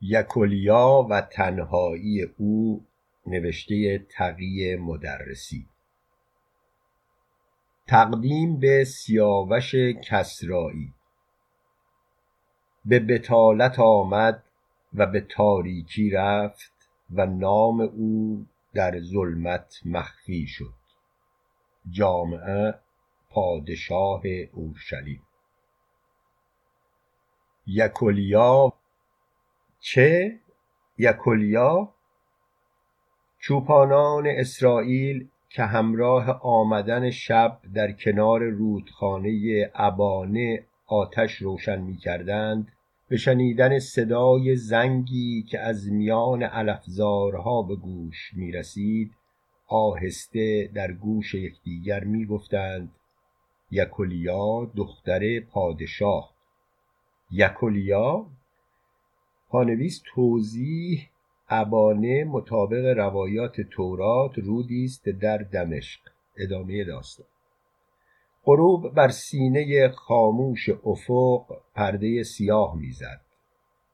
یکولیا و تنهایی او نوشته تقی مدرسی. تقدیم به سیاوش کسرایی. به بطالت آمد و به تاریکی رفت و نام او در ظلمت مخفی شد. جامعه پادشاه اورشلیم. یکولیا چه؟ یکولیا؟ چوپانان اسرائیل که همراه آمدن شب در کنار رودخانه ابانه آتش روشن می کردند به شنیدن صدای زنگی که از میان علفزارها به گوش می رسید آهسته در گوش یکدیگر می گفتند یکولیا دختر پادشاه. یکولیا؟ پانویس توضیح ابانه مطابق روایات تورات رودی است در دمشق. ادامه داستان. غروب بر سینه خاموش افق پرده سیاه می‌زد.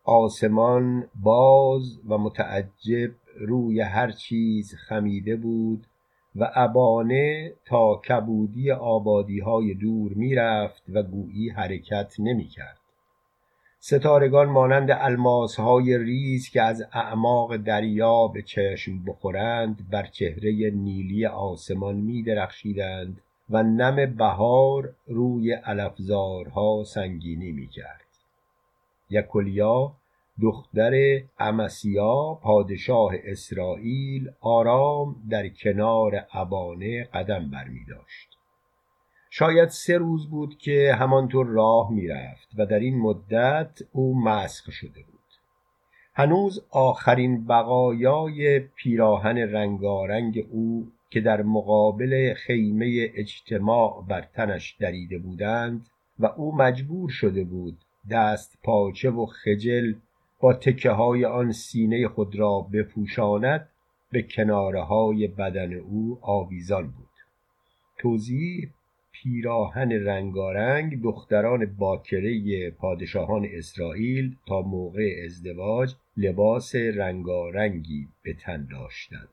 آسمان باز و متعجب روی هر چیز خمیده بود و ابانه تا کبودی آبادی های دور می‌رفت و گویی حرکت نمی‌کرد. ستارگان مانند الماس های ریز که از اعماق دریا به چشم بخورند بر چهره نیلی آسمان می درخشیدند و نم بهار روی علفزارها سنگینی می کرد یکولیا دختر امسیا پادشاه اسرائیل آرام در کنار ابانه قدم برمی داشت شاید سه روز بود که همانطور راه می‌رفت و در این مدت او مسخ شده بود. هنوز آخرین بقایای پیراهن رنگارنگ او که در مقابل خیمه اجتماع بر تنش دریده بودند و او مجبور شده بود دست پاچه و خجل با تکه های آن سینه خود را بپوشاند به کناره های بدن او آویزان بود. توضیح پیراهن رنگارنگ دختران باکره پادشاهان اسرائیل تا موقع ازدواج لباس رنگارنگی به تن داشتند.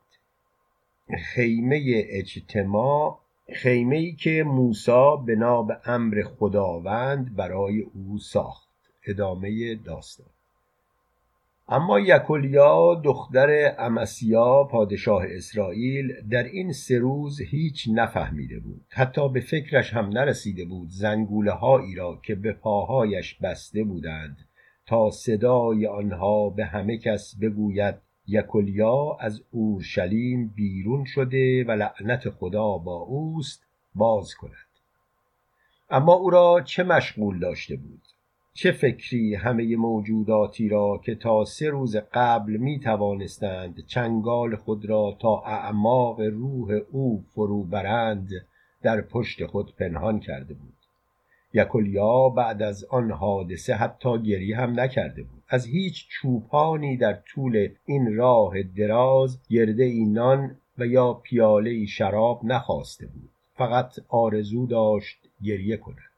خیمه اجتماع خیمه ای که موسی بنا به امر خداوند برای او ساخت. ادامه داستان. اما یکولیا دختر امسیا پادشاه اسرائیل در این سه روز هیچ نفهمیده بود. حتی به فکرش هم نرسیده بود زنگوله هایی را که به پاهایش بسته بودند تا صدای آنها به همه کس بگوید یکولیا از اورشلیم بیرون شده و لعنت خدا با اوست باز کند. اما او را چه مشغول داشته بود؟ چه فکری همه موجوداتی را که تا سه روز قبل می توانستند چنگال خود را تا اعماق روح او فرو برند در پشت خود پنهان کرده بود. یکولیا بعد از آن حادثه حتی گری هم نکرده بود. از هیچ چوپانی در طول این راه دراز گرده اینان و یا پیاله شراب نخواسته بود. فقط آرزو داشت گریه کند.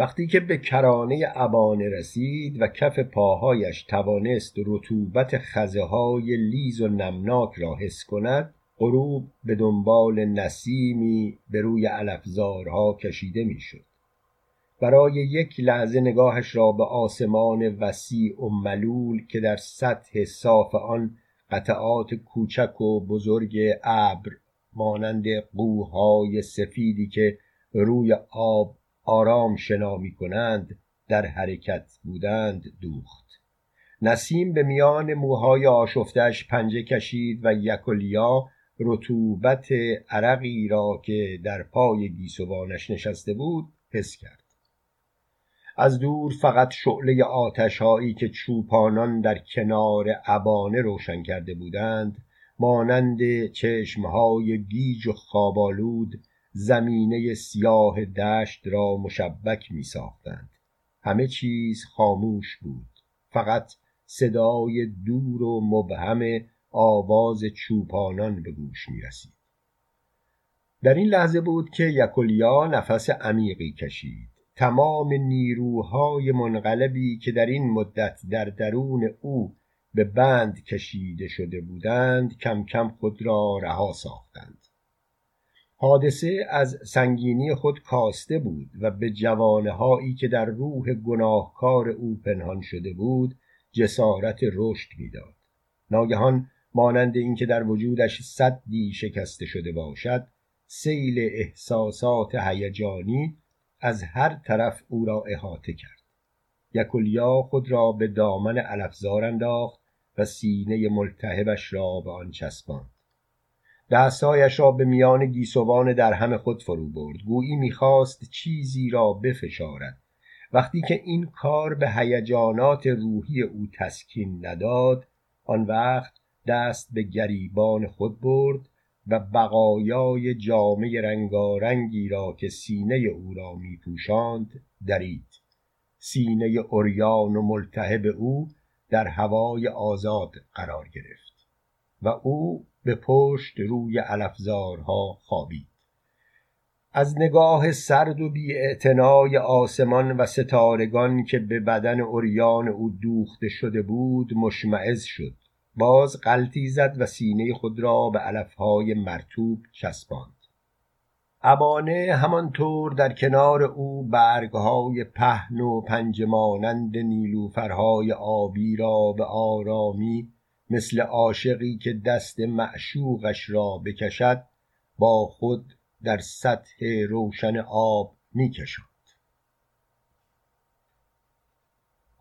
وقتی که به کرانه ابانه رسید و کف پاهایش توانست رطوبت خزه های لیز و نمناک را حس کند غروب به دنبال نسیمی به روی علفزارها کشیده می‌شد. برای یک لحظه نگاهش را به آسمان وسیع و ملول که در سطح صاف آن قطعات کوچک و بزرگ ابر مانند قوهای سفیدی که روی آب آرام شنا می کنند در حرکت بودند دوخت. نسیم به میان موهای آشفتش پنجه کشید و یکولیا رطوبت عرقی را که در پای گیسوانش نشسته بود حس کرد. از دور فقط شعله آتش هایی که چوپانان در کنار ابانه روشن کرده بودند مانند چشمهای گیج و خوابالود زمینه سیاه دشت را مشبک می ساختند همه چیز خاموش بود. فقط صدای دور و مبهم آواز چوپانان به گوش می رسید در این لحظه بود که یکولیا نفس عمیقی کشید. تمام نیروهای منقلبی که در این مدت در درون او به بند کشیده شده بودند کم کم خود را رها ساختند. حادثه از سنگینی خود کاسته بود و به جوانهایی که در روح گناهکار او پنهان شده بود جسارت رشد می‌داد. ناگهان مانند اینکه در وجودش صدی شکسته شده باشد سیل احساسات هیجانی از هر طرف او را احاطه کرد. یکولیا خود را به دامن علفزار انداخت و سینه ملتهبش را به آن چسباند. دستهایش را به میان گیسوان در همه خود فرو برد. گویی می‌خواست چیزی را بفشارد. وقتی که این کار به هیجانات روحی او تسکین نداد آن وقت دست به گریبان خود برد و بقایای جامعه رنگارنگی را که سینه او را می پوشاند درید. سینه اوریان و ملتهب او در هوای آزاد قرار گرفت و او به پشت روی علفزارها خوابید. از نگاه سرد و بی آسمان و ستارگان که به بدن اوریان او دوخته شده بود مشمعز شد. باز قلتی زد و سینه خود را به علفهای مرتوب چسباند. ابانه همانطور در کنار او برگهای پهن و پنج مانند نیلوفرهای آبی را به آرامی مثل عاشقی که دست معشوقش را بکشد با خود در سطح روشن آب میکشاند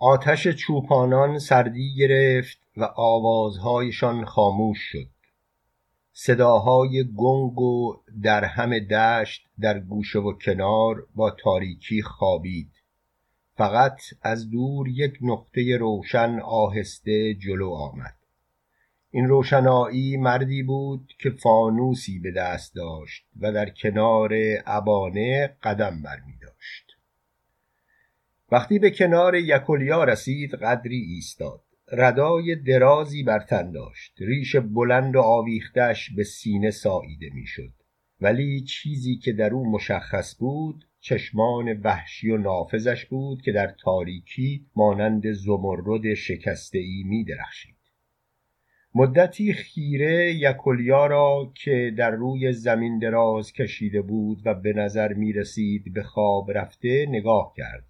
آتش چوپانان سردی گرفت و آوازهایشان خاموش شد. صداهای گنگ و در همه دشت در گوشه و کنار با تاریکی خوابید. فقط از دور یک نقطه روشن آهسته جلو آمد. این روشنایی مردی بود که فانوسی به دست داشت و در کنار ابانه قدم برمی داشت وقتی به کنار یکولیا رسید قدری ایستاد. ردای درازی بر تن داشت. ریش بلند و آویختش به سینه ساییده می‌شد. ولی چیزی که در او مشخص بود چشمان وحشی و نافذش بود که در تاریکی مانند زمرد شکسته ای می درخشید مدتی خیره یکولیا را که در روی زمین دراز کشیده بود و به نظر می رسید به خواب رفته نگاه کرد.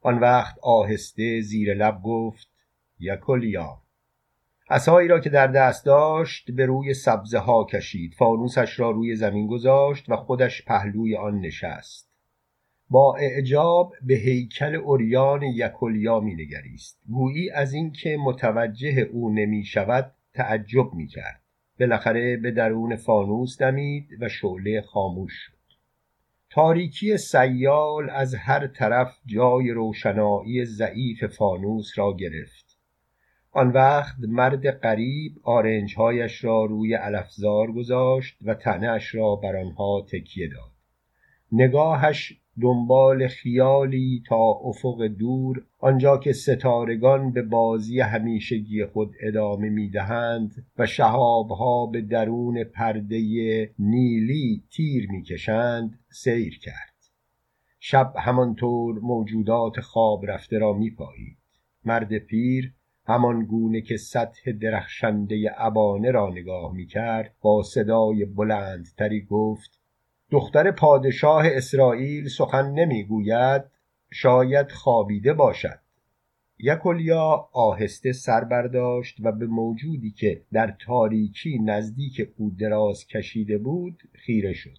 آن وقت آهسته زیر لب گفت یکولیا عصایی را که در دست داشت به روی سبزه ها کشید. فانوسش را روی زمین گذاشت و خودش پهلوی آن نشست. با اعجاب به هیکل اوریان یکولیا می نگریست گویی از اینکه متوجه او نمی شود تعجب می کرد بالاخره به درون فانوس دمید و شعله خاموش شد. تاریکی سیال از هر طرف جای روشنایی ضعیف فانوس را گرفت. آن وقت مرد قریب آرنجهایش را روی علفزار گذاشت و تنهاش را بر آنها تکیه داد. نگاهش دنبال خیالی تا افق دور آنجا که ستارگان به بازی همیشگی خود ادامه می‌دهند و شهابها به درون پرده نیلی تیر می‌کشند سیر کرد. شب همانطور موجودات خواب رفته را میپایید. مرد پیر همان گونه که سطح درخشنده ابانه را نگاه می‌کرد با صدای بلندتری گفت دختر پادشاه اسرائیل سخن نمی‌گوید شاید خوابیده باشد. یکولیا آهسته سر برداشت و به موجودی که در تاریکی نزدیک او دراز کشیده بود خیره شد.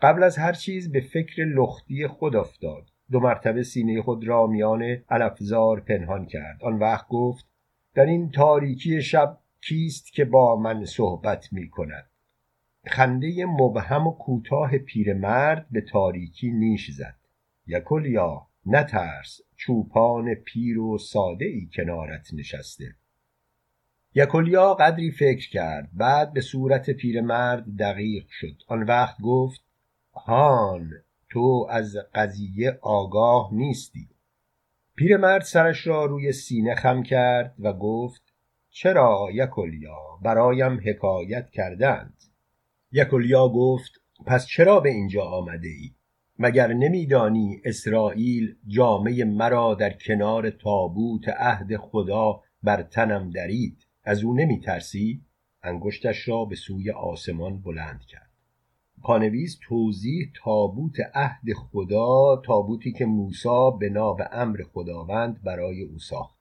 قبل از هر چیز به فکر لختی خود افتاد. دو مرتبه سینه خود را میان علفزار پنهان کرد. آن وقت گفت در این تاریکی شب کیست که با من صحبت می کند خنده مبهم و کوتاه پیرمرد به تاریکی نیش زد. یکولیا نترس چوپان پیر و ساده ای کنارت نشسته. یکولیا قدری فکر کرد بعد به صورت پیرمرد دقیق شد. آن وقت گفت هان تو از قضیه آگاه نیستی. پیرمرد سرش را روی سینه خم کرد و گفت چرا یکولیا؟ برایم حکایت کردند. یکولیا گفت پس چرا به اینجا آمده ای؟ مگر نمیدانی اسرائیل جامه مرا در کنار تابوت عهد خدا بر تنم درید از او نمی ترسی؟ انگشتش را به سوی آسمان بلند کرد پانویس توضیح تابوت عهد خدا تابوتی که موسی بنا به امر خداوند برای او ساخت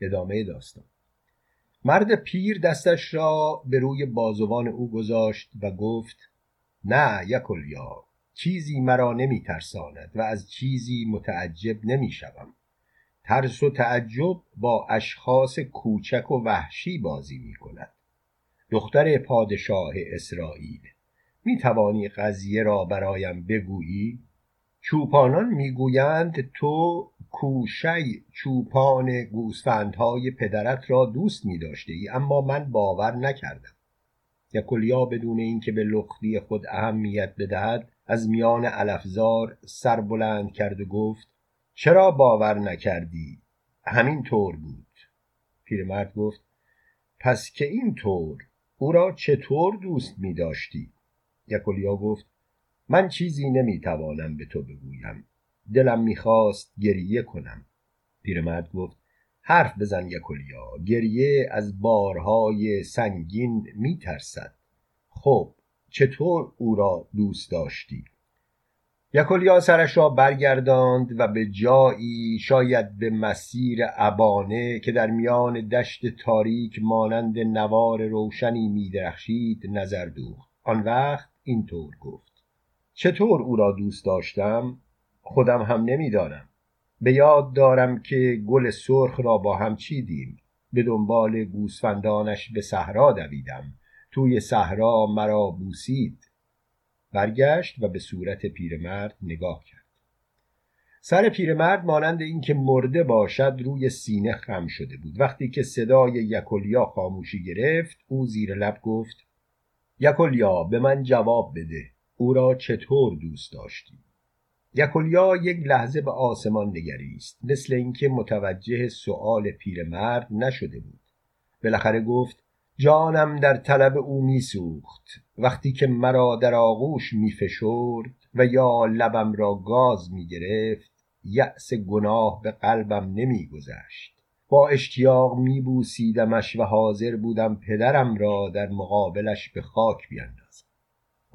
ادامه داستان مرد پیر دستش را به روی بازوان او گذاشت و گفت نه یکلیا چیزی مرا نمی ترساند و از چیزی متعجب نمی شوم. ترس و تعجب با اشخاص کوچک و وحشی بازی می کند دختر پادشاه اسرائیل می توانی قضیه را برایم بگویی چوپانان می‌گویند تو کوشی چوپان گوسفندهای پدرت را دوست می داشته ای اما من باور نکردم. یکلیا بدون اینکه به لختی خود اهمیت بدهد از میان علفزار سر بلند کرد و گفت چرا باور نکردی؟ همین طور بود. پیرمرد گفت پس که این طور او را چطور دوست می داشتی یکلیا گفت من چیزی نمی‌توانم به تو بگویم. دلم می‌خواست گریه کنم. پیرمرد گفت حرف بزن یکلیا گریه از بارهای سنگین میترسد. خب چطور او را دوست داشتی؟ یکلیا سرش را برگرداند و به جایی شاید به مسیر ابانه که در میان دشت تاریک مانند نوار روشنی میدرخشید نظر دوخت. آن وقت اینطور گفت. چطور او را دوست داشتم خودم هم نمی‌دانم. به یاد دارم که گل سرخ را با هم چیدیم. به دنبال گوسفندانش به صحرا دویدم. توی صحرا مرا بوسید. برگشت و به صورت پیرمرد نگاه کرد. سر پیرمرد مانند اینکه مرده باشد روی سینه خم شده بود. وقتی که صدای یکلیا خاموشی گرفت او زیر لب گفت یکلیا به من جواب بده. او را چطور دوست داشتی یکلیا یک لحظه به آسمان نگریست مثل اینکه متوجه سؤال پیرمرد نشده بود. بالاخره گفت جانم در طلب او میسوخت. وقتی که مرا در آغوش میفشرد و یا لبم را گاز می‌گرفت یأس گناه به قلبم نمیگذشت. با اشتیاق میبوسیدمش و حاضر بودم پدرم را در مقابلش به خاک بیندازم.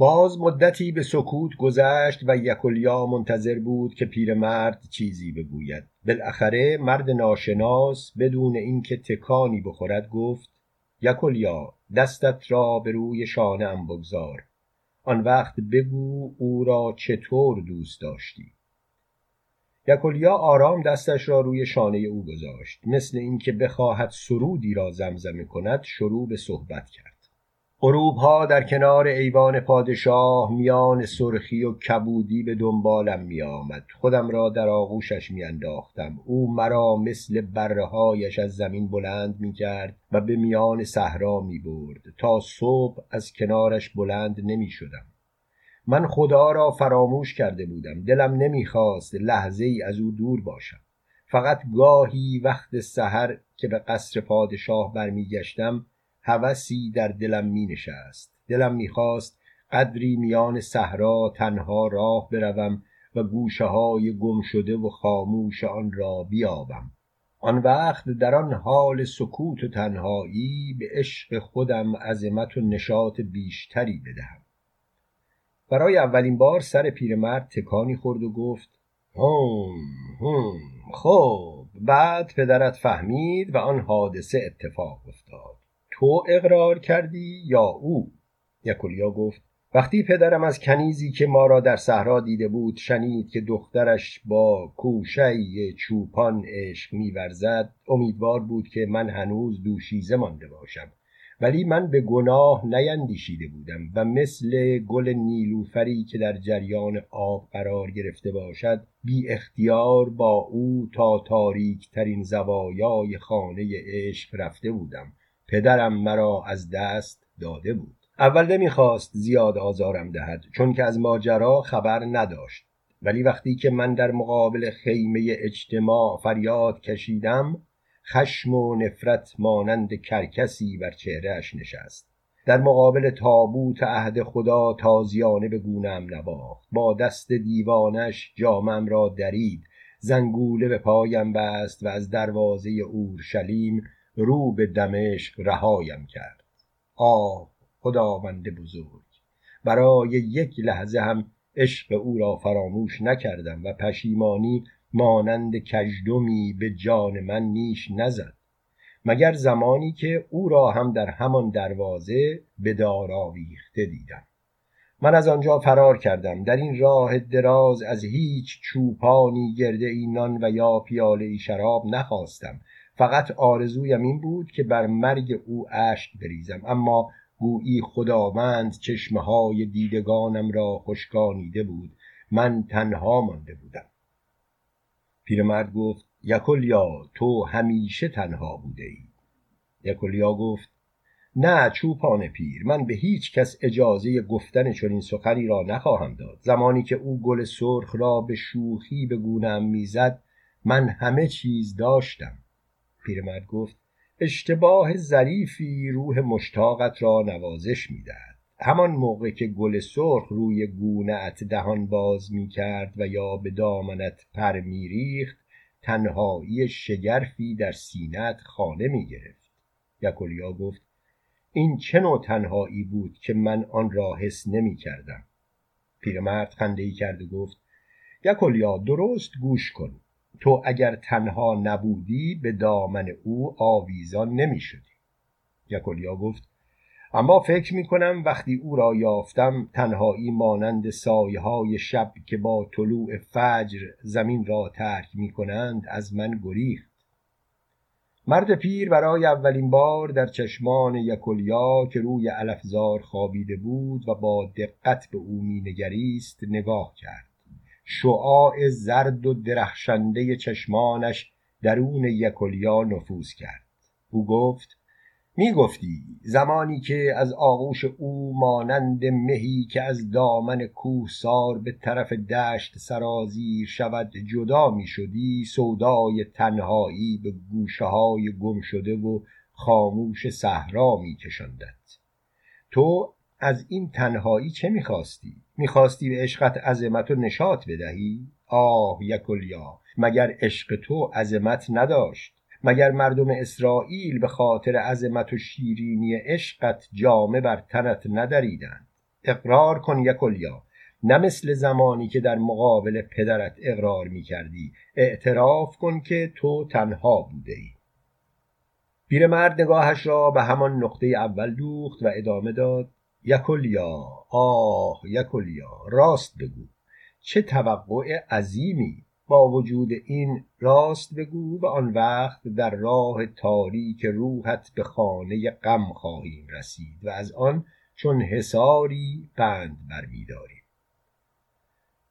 باز مدتی به سکوت گذشت و یکلیا منتظر بود که پیرمرد چیزی بگوید. بالاخره مرد ناشناس بدون اینکه تکانی بخورد گفت یکلیا دستت را به روی شانه ام بگذار. آن وقت بگو او را چطور دوست داشتی. یکلیا آرام دستش را روی شانه او گذاشت. مثل اینکه بخواهد سرودی را زمزمه کند شروع به صحبت کرد. ها در کنار ایوان پادشاه میان سرخی و کبودی به دنبالم می آمد خودم را در آغوشش می انداختم او مرا مثل برهایش از زمین بلند می کرد و به میان صحرا می برد تا صبح از کنارش بلند نمی شدم من خدا را فراموش کرده بودم. دلم نمی‌خواست لحظه ای از او دور باشم. فقط گاهی وقت سحر که به قصر پادشاه برمیگشتم هوسی در دلم می نشست. دلم می‌خواست قدری میان صحرا تنها راه بروم و گوشه های گم شده و خاموش آن را بیابم. آن وقت در آن حال سکوت و تنهایی به عشق خودم عظمت و نشاط بیشتری بدهم. برای اولین بار سر پیرمرد تکانی خورد و گفت هم هم خب بعد پدرت فهمید و آن حادثه اتفاق افتاد. تو اقرار کردی یا او؟ یکولیا گفت وقتی پدرم از کنیزی که ما را در صحرا دیده بود شنید که دخترش با کوشی چوپان عشق میورزد امیدوار بود که من هنوز دوشیزه مانده باشم. ولی من به گناه نیندیشیده بودم و مثل گل نیلوفری که در جریان آب قرار گرفته باشد بی اختیار با او تا تاریک ترین زوایای خانه عشق رفته بودم. پدرم مرا از دست داده بود. اول نمی‌خواست زیاد آزارم دهد چون که از ماجرا خبر نداشت. ولی وقتی که من در مقابل خیمه اجتماع فریاد کشیدم خشم و نفرت مانند کرکسی بر چهرهش نشست. در مقابل تابوت عهد خدا تازیانه به گونم نباخت با دست دیوانش جامم را درید. زنگوله به پایم بست و از دروازه اورشلیم رو به دمشق رهایم کرد. آه خداوند بزرگ برای یک لحظه هم عشق او را فراموش نکردم و پشیمانی مانند کژدمی به جان من نیش نزد. مگر زمانی که او را هم در همان دروازه به دار آویخته دیدم. من از آنجا فرار کردم. در این راه دراز از هیچ چوپانی گرده اینان و یا پیاله ای شراب نخواستم. فقط آرزویم این بود که بر مرگ او اشک بریزم. اما گویی خداوند چشمه های دیدگانم را خشکانیده بود. من تنها مانده بودم. پیرمرد گفت یکلیا تو همیشه تنها بوده ای یکلیا گفت نه چوپان پیر من به هیچ کس اجازه گفتن چنین سخنی را نخواهم داد. زمانی که او گل سرخ را به شوخی به گونم می‌زد من همه چیز داشتم. پیرمرد گفت اشتباه ظریفی روح مشتاقت را نوازش می‌دهد. همان موقع که گل سرخ روی گونهات دهان باز می کرد و یا به دامنت پر میریخت تنهایی شگرفی در سینت خانه می گرفت یکولیا گفت این چه نوع تنهایی بود که من آن را حس نمی کردم پیرمرد خنده ای کرد و گفت یکولیا درست گوش کن. تو اگر تنها نبودی به دامن او آویزان نمی شدی یکولیا گفت اما فکر می کنم وقتی او را یافتم تنهایی مانند سایه های شب که با طلوع فجر زمین را ترک می کنند از من گریخت. مرد پیر برای اولین بار در چشمان یکولیا که روی الفزار خوابیده بود و با دقت به او مینگریست نگاه کرد. شعاع زرد و درخشنده چشمانش درون یکولیا نفوذ کرد. او گفت می گفتی زمانی که از آغوش او مانند مهی که از دامن کوه سار به طرف دشت سرازیر شود جدا می شدی سودای تنهایی به گوشه های گم شده و خاموش صحرا می کشندد تو از این تنهایی چه می‌خواستی؟ می‌خواستی به عشقت عظمت و نشاط بدهی؟ آه یکلیا مگر عشق تو عظمت نداشت؟ مگر مردم اسرائیل به خاطر عظمت و شیرینی عشقت جامه بر تنت ندریدند؟ اقرار کن یکلیا نه مثل زمانی که در مقابل پدرت اقرار می کردی اعتراف کن که تو تنها بوده ای پیرمرد نگاهش را به همان نقطه اول دوخت و ادامه داد. یکلیا آه یکلیا راست بگو. چه توقع عظیمی با وجود این راست بگو و آن وقت در راه تاریک روحت به خانه غم خواهیم رسید و از آن چون حساری بند برمیداریم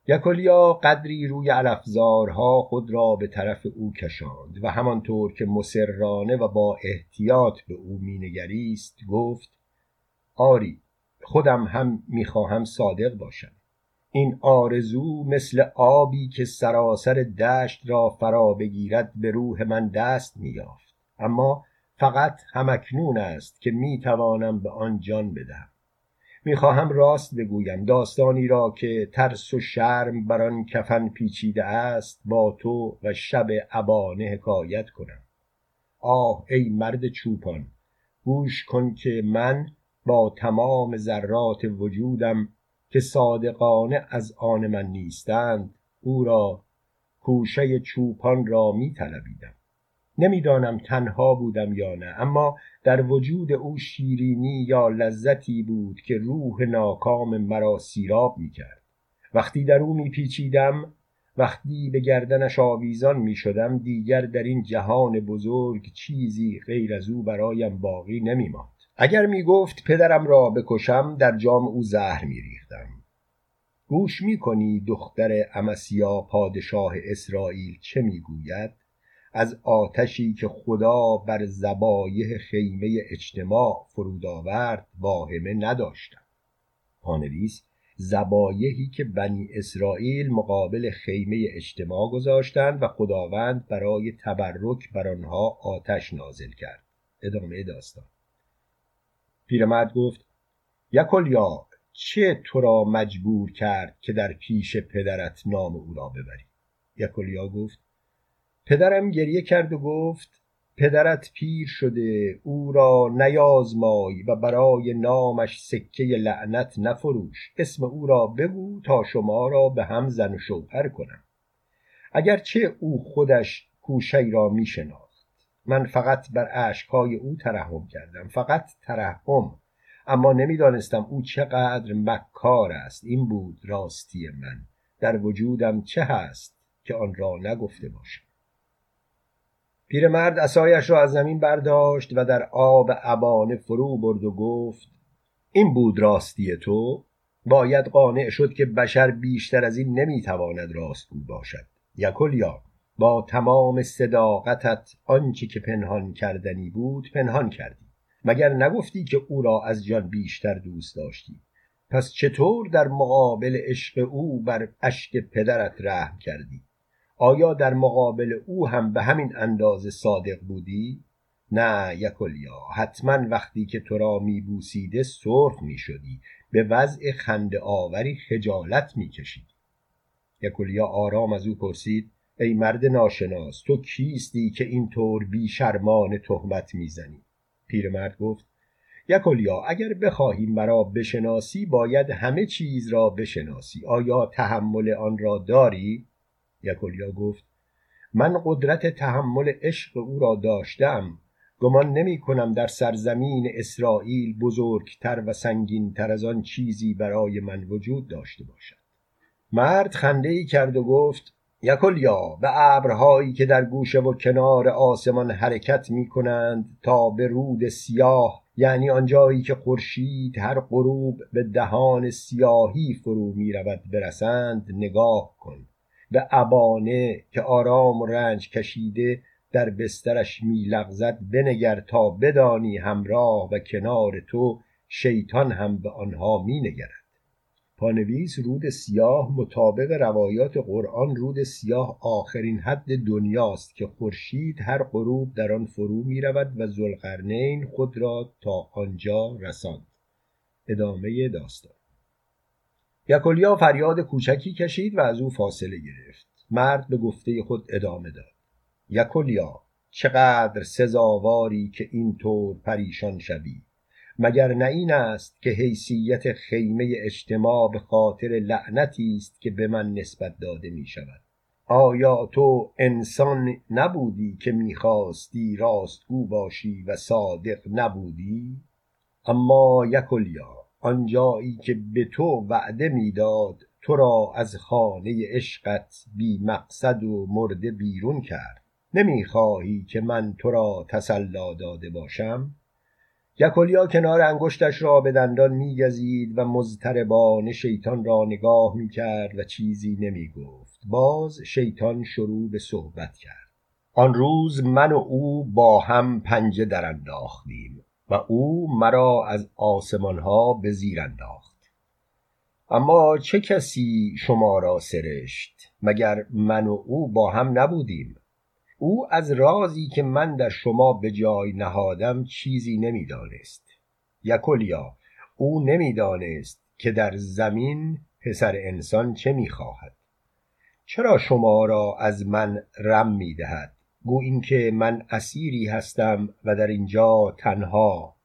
یکلیا قدری روی الافزارها خود را به طرف او کشاند و همانطور که مسررانه و با احتیاط به او مینگریست گفت آری خودم هم می‌خواهم صادق باشم. این آرزو مثل آبی که سراسر دشت را فرا بگیرد به روح من دست مییافت. اما فقط همکنون است که می‌توانم به آن جان بدهم. می‌خواهم راست بگویم داستانی را که ترس و شرم بر آن کفن پیچیده است با تو و شب ابانه حکایت کنم. آه ای مرد چوپان گوش کن که من با تمام ذرات وجودم که صادقانه از آن من نیستند او را کوشه چوپان را می طلبیدم. نمی‌دانم تنها بودم یا نه اما در وجود او شیرینی یا لذتی بود که روح ناکام مرا سیراب می کرد. وقتی در او می پیچیدم وقتی به گردنش آویزان می شدم دیگر در این جهان بزرگ چیزی غیر از او برایم باقی نمی ماند. اگر می گفت پدرم را بکشم در جام او زهر می ریختم گوش می کنی دختر امسیا پادشاه اسرائیل چه می گوید از آتشی که خدا بر زبایه خیمه اجتماع فرود آورد واهمه نداشتم. پانویس زبایهی که بنی اسرائیل مقابل خیمه اجتماع گذاشتند و خداوند برای تبرک بر آنها آتش نازل کرد. ادامه داستان. پیرمرد گفت یکلیا چه تو را مجبور کرد که در پیش پدرت نام او را ببری؟ یکلیا گفت پدرم گریه کرد و گفت پدرت پیر شده او را نیازمای و برای نامش سکه لعنت نفروش. اسم او را بگو تا شما را به هم زن و شوهر کنم. اگرچه او خودش کوشی را می شناخت من فقط بر عشقهای او ترحم کردم فقط ترحم. اما نمی‌دانستم او چقدر مکار است. این بود راستی من. در وجودم چه هست که آن را نگفته باشم. پیرمرد اسایش را از زمین برداشت و در آب ابانه فرو برد و گفت این بود راستی تو. باید قانع شد که بشر بیشتر از این نمی‌تواند راستگو باشد. یکلیا با تمام صداقتت آنچه که پنهان کردنی بود پنهان کردی. مگر نگفتی که او را از جان بیشتر دوست داشتی؟ پس چطور در مقابل عشق او بر اشک پدرت رحم کردی؟ آیا در مقابل او هم به همین اندازه صادق بودی؟ نه یکلیا حتما وقتی که تو را میبوسیده سرخ می‌شدی به وضع خنده آوری خجالت میکشیدی یکلیا آرام از او پرسید ای مرد ناشناس تو کیستی که اینطور بی شرمان تهمت می‌زنی؟ پیرمرد گفت یکلیا اگر بخواهی مرا بشناسی باید همه چیز را بشناسی. آیا تحمل آن را داری؟ یکلیا گفت من قدرت تحمل عشق او را داشتم. گمان نمی کنم در سرزمین اسرائیل بزرگتر و سنگینتر از آن چیزی برای من وجود داشته باشد. مرد خنده ای کرد و گفت یکلیا به ابرهایی که در گوشه و کنار آسمان حرکت می کنند تا به رود سیاه یعنی آنجایی که خورشید هر غروب به دهان سیاهی فرو می رود برسند نگاه کن. به ابانه که آرام و رنج کشیده در بسترش می لغزد بنگر تا بدانی همراه و کنار تو شیطان هم به آنها می نگرد پانویس رود سیاه مطابق روایات قرآن رود سیاه آخرین حد دنیاست که خورشید هر غروب در آن فرو می رود و زلقرنین خود را تا آنجا رساند. ادامه داستان. یکلیا فریاد کوچکی کشید و از او فاصله گرفت. مرد به گفته خود ادامه داد. یکلیا چقدر سزاواری که اینطور پریشان شوی. مگر نه این است که حیثیت خیمه اجتماع به خاطر لعنتی است که به من نسبت داده می شود آیا تو انسان نبودی که می‌خواستی راستگو باشی و صادق نبودی؟ اما یکلیا آنجایی که به تو وعده می‌داد تو را از خانه عشقت بی مقصد و مرده بیرون کرد. نمی‌خواهی که من تو را تسلا داده باشم؟ یکلیا کنار انگشتش را به دندان میگزید و مضطربانه شیطان را نگاه می‌کرد و چیزی نمی‌گفت. باز شیطان شروع به صحبت کرد. آن روز من و او با هم پنجه در انداختیم و او مرا از آسمان ها به زیر انداخت. اما چه کسی شما را سرشت مگر من و او با هم نبودیم؟ او از رازی که من در شما به جای نهادم چیزی نمی‌دانست. یکلیا او نمی‌دانست که در زمین پسر انسان چه می‌خواهد. چرا شما را از من رم می‌دهد؟ گو اینکه من اسیری هستم و در اینجا تنها.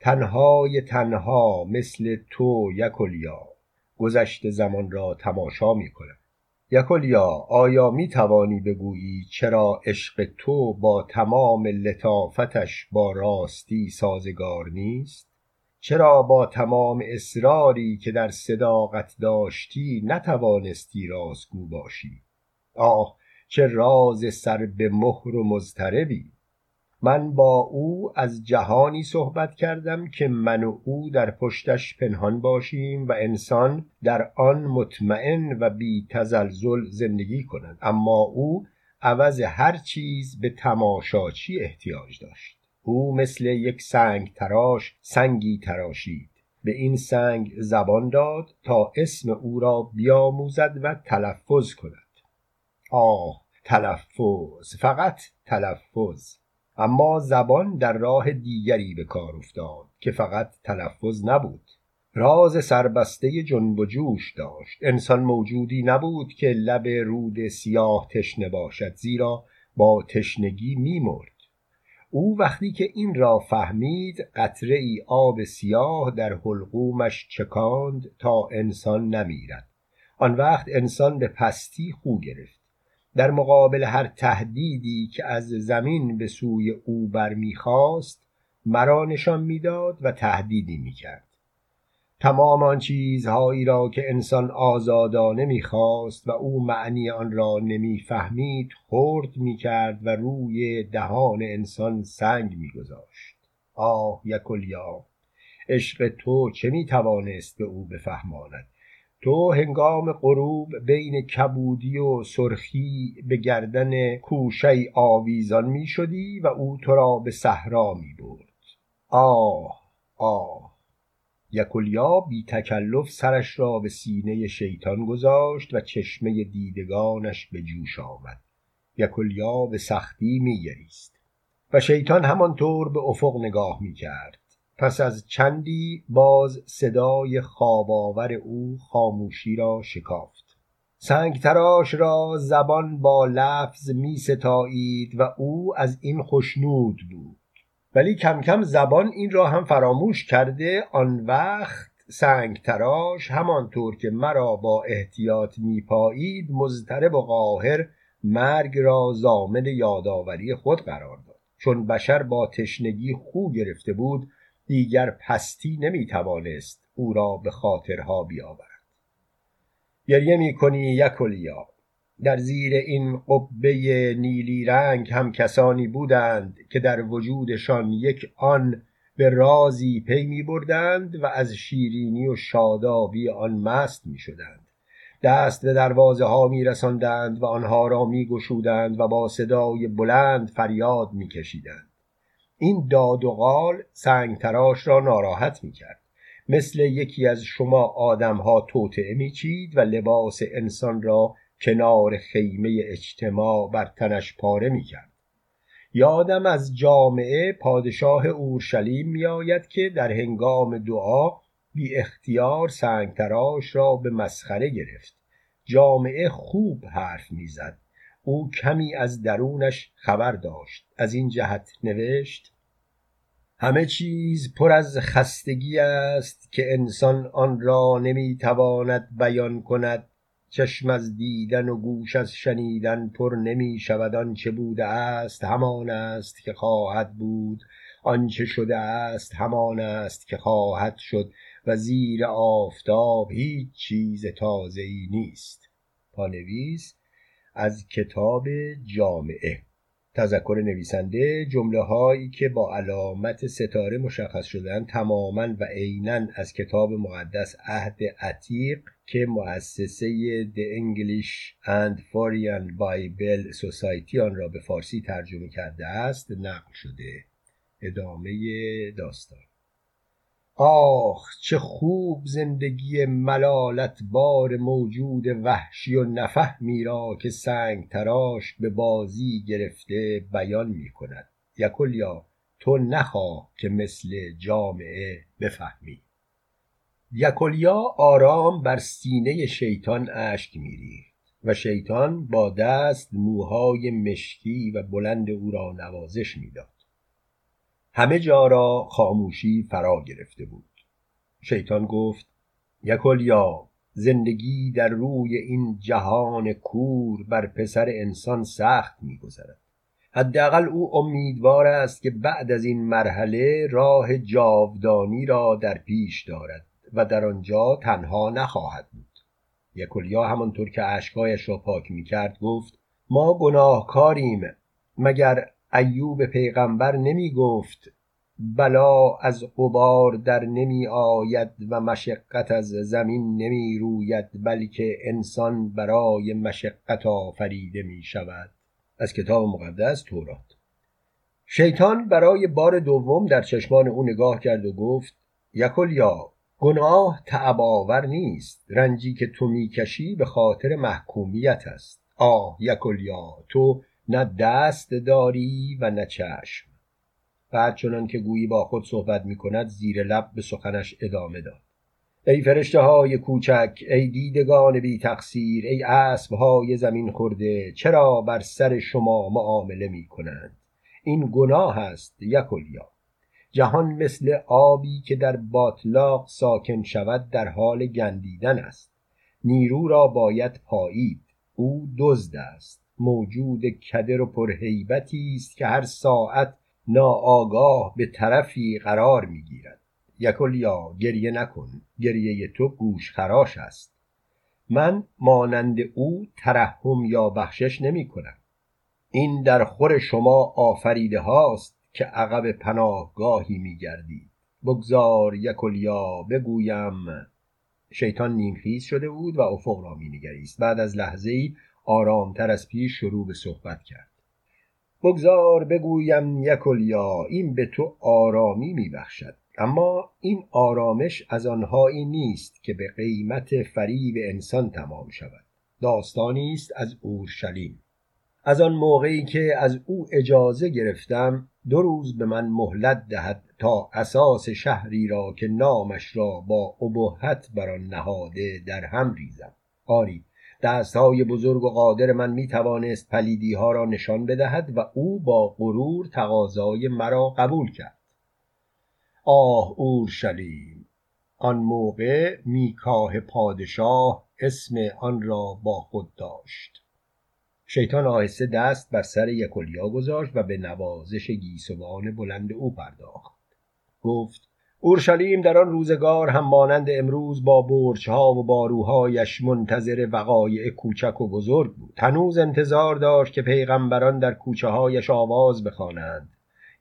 تنهای تنها مثل تو یکلیا گذشت زمان را تماشا می کنم یکلیا آیا می توانی بگویی چرا عشق تو با تمام لطافتش با راستی سازگار نیست؟ چرا با تمام اصراری که در صداقت داشتی نتوانستی راستگو باشی؟ آه چه راز سر به مهر و مضطربی! من با او از جهانی صحبت کردم که من و او در پشتش پنهان باشیم و انسان در آن مطمئن و بی تزلزل زندگی کند. اما او عوض هر چیز به تماشاچی احتیاج داشت. او مثل یک سنگ تراش سنگی تراشید. به این سنگ زبان داد تا اسم او را بیاموزد و تلفظ کند. آه تلفظ فقط تلفظ. اما زبان در راه دیگری به کار افتاد که فقط تلفظ نبود. راز سربسته جنب و جوش داشت. انسان موجودی نبود که لب رود سیاه تشنه باشد زیرا با تشنگی میمرد. او وقتی که این را فهمید قطره ای آب سیاه در حلقومش چکاند تا انسان نمیرد. آن وقت انسان به پستی خو گرفت. در مقابل هر تهدیدی که از زمین به سوی او برمیخواست مرا نشان می‌داد و تهدیدی می‌کرد. تمام آن چیزهایی را که انسان آزادانه می‌خواست و او معنی آن را نمی‌فهمید خرد می‌کرد و روی دهان انسان سنگ میگذاشت. آه یکلیا عشق تو چه می‌توانست به او بفهماند؟ تو هنگام غروب بین کبودی و سرخی به گردن کوشه آویزان می شدی و او تو را به صحرا می برد. آه آه. یکلیا بی تکلف سرش را به سینه شیطان گذاشت و چشمه دیدگانش به جوش آمد. یکلیا به سختی می گریست و شیطان همانطور به افق نگاه می کرد. پس از چندی باز صدای خواباور او خاموشی را شکافت. سنگ تراش را زبان با لفظ می ستایید و او از این خشنود بود. ولی کم کم زبان این را هم فراموش کرده آن وقت سنگ تراش همانطور که مرا با احتیاط میپایید مضطرب و قاهر مرگ را زامن یادآوری خود قرار داد. چون بشر با تشنگی خو گرفته بود دیگر پستی نمی‌توانست او را به خاطرها بیاورد. گریه می‌کنی یکلیا در زیر این قبه نیلی رنگ هم کسانی بودند که در وجودشان یک آن به رازی پی می بردند و از شیرینی و شادابی آن مست می شدند دست به دروازه ها می رسندند و آنها را می گشودند و با صدای بلند فریاد می کشیدند این داد و قال سنگ تراش را ناراحت می کرد مثل یکی از شما آدمها می چید و لباس انسان را کنار خیمه اجتماع بر تنش پاره می کرد یادم از جامعه پادشاه اورشلیم می آید که در هنگام دعا بی اختیار سنگ تراش را به مسخره گرفت. جامعه خوب حرف می‌زد. او کمی از درونش خبر داشت. از این جهت نوشت همه چیز پر از خستگی است که انسان آن را نمی‌تواند بیان کند. چشم از دیدن و گوش از شنیدن پر نمی شود. آنچه بوده است همان است که خواهد بود. آنچه شده است همان است که خواهد شد. و زیر آفتاب هیچ چیز تازه ای نیست پانویس از کتاب جامعه. تذکر نویسنده جمله هایی که با علامت ستاره مشخص شدن تماما و عینا از کتاب مقدس عهد عتیق که مؤسسه The English and Foreign Bible Society آن را به فارسی ترجمه کرده است نقل شده. ادامه داستان. آخ چه خوب زندگی ملالت بار موجود وحشی و نفهمی را که سنگ تراش به بازی گرفته بیان می کند. یکلیا تو نخواه که مثل جامعه بفهمی. یکلیا آرام بر سینه شیطان اشک میریخت و شیطان با دست موهای مشکی و بلند او را نوازش می‌داد همه جا را خاموشی فرا گرفته بود. شیطان گفت یکلیا زندگی در روی این جهان کور بر پسر انسان سخت میگذرد. حداقل او امیدوار است که بعد از این مرحله راه جاودانی را در پیش دارد و در آنجا تنها نخواهد بود. یکلیا همانطور که اشکایش را پاک می‌کرد گفت ما گناهکاریم مگر ایوب پیغمبر نمی گفت بلا از قبار در نمی آید و مشقت از زمین نمی روید بلکه انسان برای مشقت آفریده می شود. از کتاب مقدس تورات. شیطان برای بار دوم در چشمان او نگاه کرد و گفت یکلیا گناه تعباور نیست رنجی که تو می‌کشی به خاطر محکومیت است. آه یکلیا تو نه دست داری و نه چشم. بعد چنان که گویی با خود صحبت می کند زیر لب به سخنش ادامه داد. ای فرشته های کوچک ای دیدگان بی تقصیر ای اسب های زمین خورده چرا بر سر شما معامله می کنند این گناه است یکلیا جهان مثل آبی که در باطلاق ساکن شود در حال گندیدن است. نیرو را باید پایید. او دزد است. موجود کدر و پرهیبتی است که هر ساعت ناآگاه به طرفی قرار می‌گیرد. یکلیا گریه نکن. گریه تو گوش خراش است. من مانند او ترحم یا بخشش نمی کنم این در خور شما آفریده هاست که عقب پناهگاهی می گردید بگذار یکلیا بگویم. شیطان نیمخیز شده بود و افق را می نگریست بعد از لحظه ای آرامتر از پیش شروع به صحبت کرد. بگذار بگویم یکلیا این به تو آرامی می بخشد اما این آرامش از آنهایی نیست که به قیمت فریب انسان تمام شود. داستانی است از اورشلیم. از آن موقعی که از او اجازه گرفتم دو روز به من مهلت دهد تا اساس شهری را که نامش را با ابهت بر آن نهاده در هم ریزم. آری دستهای بزرگ و قادر من می توانست پلیدی ها را نشان بدهد و او با غرور تقاضای مرا قبول کرد. آه اورشلیم آن موقع میکاه پادشاه اسم آن را با خود داشت. شیطان آهسته دست بر سر یکلیا گذاشت و به نوازش گیسوان بلند او پرداخت. گفت اورشلیم در آن روزگار هم مانند امروز با برجها و باروهایش منتظر وقایع کوچک و بزرگ بود. هنوز انتظار داشت که پیغمبران در کوچه هایش آواز بخوانند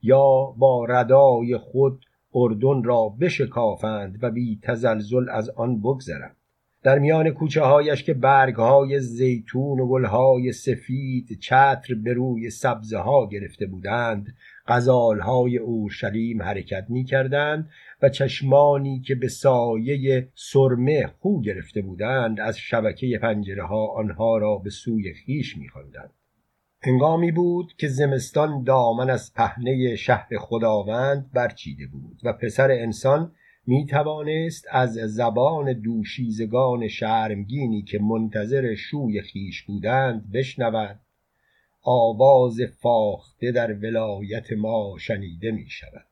یا با ردای خود اردن را بشکافند و بی تزلزل از آن بگذرند. در میان کوچه هایش که برگ های زیتون و گل های سفید چتر به روی سبزه ها گرفته بودند غزال های اورشلیم حرکت می کردند و چشمانی که به سایه سرمه خو گرفته بودند از شبکه پنجره ها آنها را به سوی خیش می خواندند. هنگامی بود که زمستان دامن از پهنه شهر خداوند برچیده بود و پسر انسان می توانست از زبان دوشیزگان شرمگینی که منتظر شوی خیش بودند بشنود آواز فاخته در ولایت ما شنیده می شود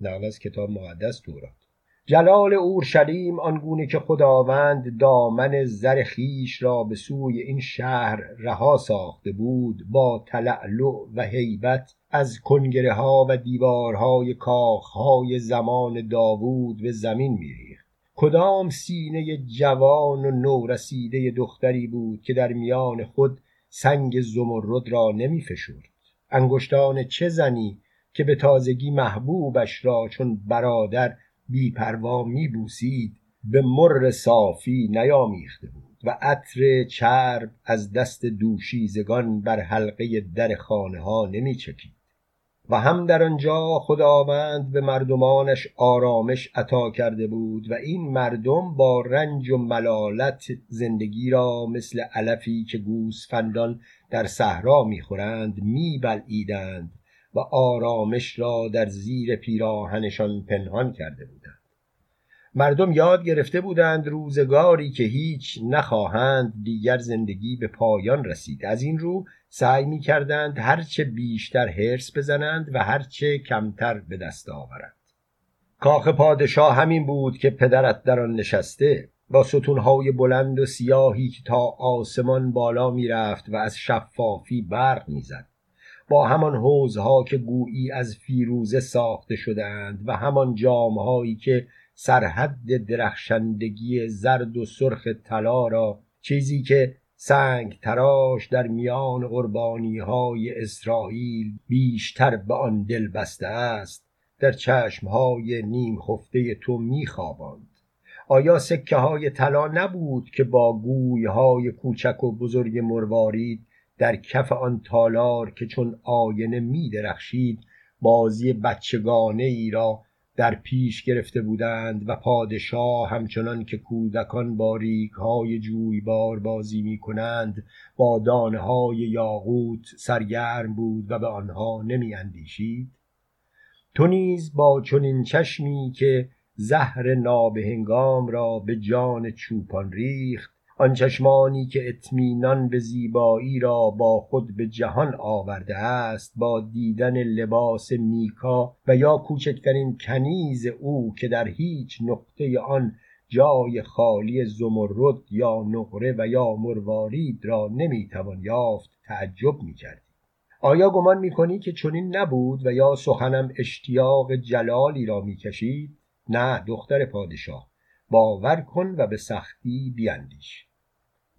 نقل از کتاب مقدس تورات جلال اورشلیم آنگونه که خداوند دامن زر خیش را به سوی این شهر رها ساخته بود با تلعلع و هیبت از کنگره ها و دیوارهای کاخهای زمان داوود به زمین میریخت. کدام سینه جوان و نورسیده دختری بود که در میان خود سنگ زمرد را نمی فشرد انگشتان چه زنی؟ که به تازگی محبوبش را چون برادر بیپروا میبوسید به مر صافی نیامیخته بود و عطر چرب از دست دوشیزگان بر حلقه در خانه ها نمی چکید. و هم در آنجا خداوند به مردمانش آرامش عطا کرده بود و این مردم با رنج و ملالت زندگی را مثل علفی که گوسفندان در صحرا می‌خورند میبلعیدند و آرامش را در زیر پیراهنشان پنهان کرده بودند. مردم یاد گرفته بودند روزگاری که هیچ نخواهند دیگر زندگی به پایان رسید. از این رو سعی می کردند هرچه بیشتر حرس بزنند و هرچه کمتر به دست آورند. کاخ پادشاه همین بود که پدرت در آن نشسته با ستونهای بلند و سیاهی که تا آسمان بالا می‌رفت و از شفافی برق می‌زد. با همان حوزها که گویی از فیروزه ساخته شدهاند و همان جامهایی که سرحد درخشندگی زرد و سرخ طلا را چیزی که سنگ تراش در میان قربانی های اسرائیل بیشتر به آن دل بسته است در چشم های نیم خفته تو میخواباند. آیا سکه های طلا نبود که با گوی های کوچک و بزرگ مروارید در کف آن تالار که چون آینه می درخشید بازی بچگانه ای را در پیش گرفته بودند و پادشاه همچنان که کودکان با های جویبار بازی می کنند با دانه های یاقوت سرگرم بود و به آنها نمی اندیشید. تو نیز با چنین چشمی که زهر نابهنگام را به جان چوپان ریخت آن چشمانی که اطمینان به زیبایی را با خود به جهان آورده است با دیدن لباس میکا و یا کوچکترین کنیز او که در هیچ نقطه آن جای خالی زمرد یا نقره و یا مروارید را نمی‌توان یافت تعجب می‌کردی. آیا گمان می‌کنی که چنین نبود و یا سخنم اشتیاق جلالی را می‌کشید؟ نه دختر پادشاه باور کن و به سختی بیاندیش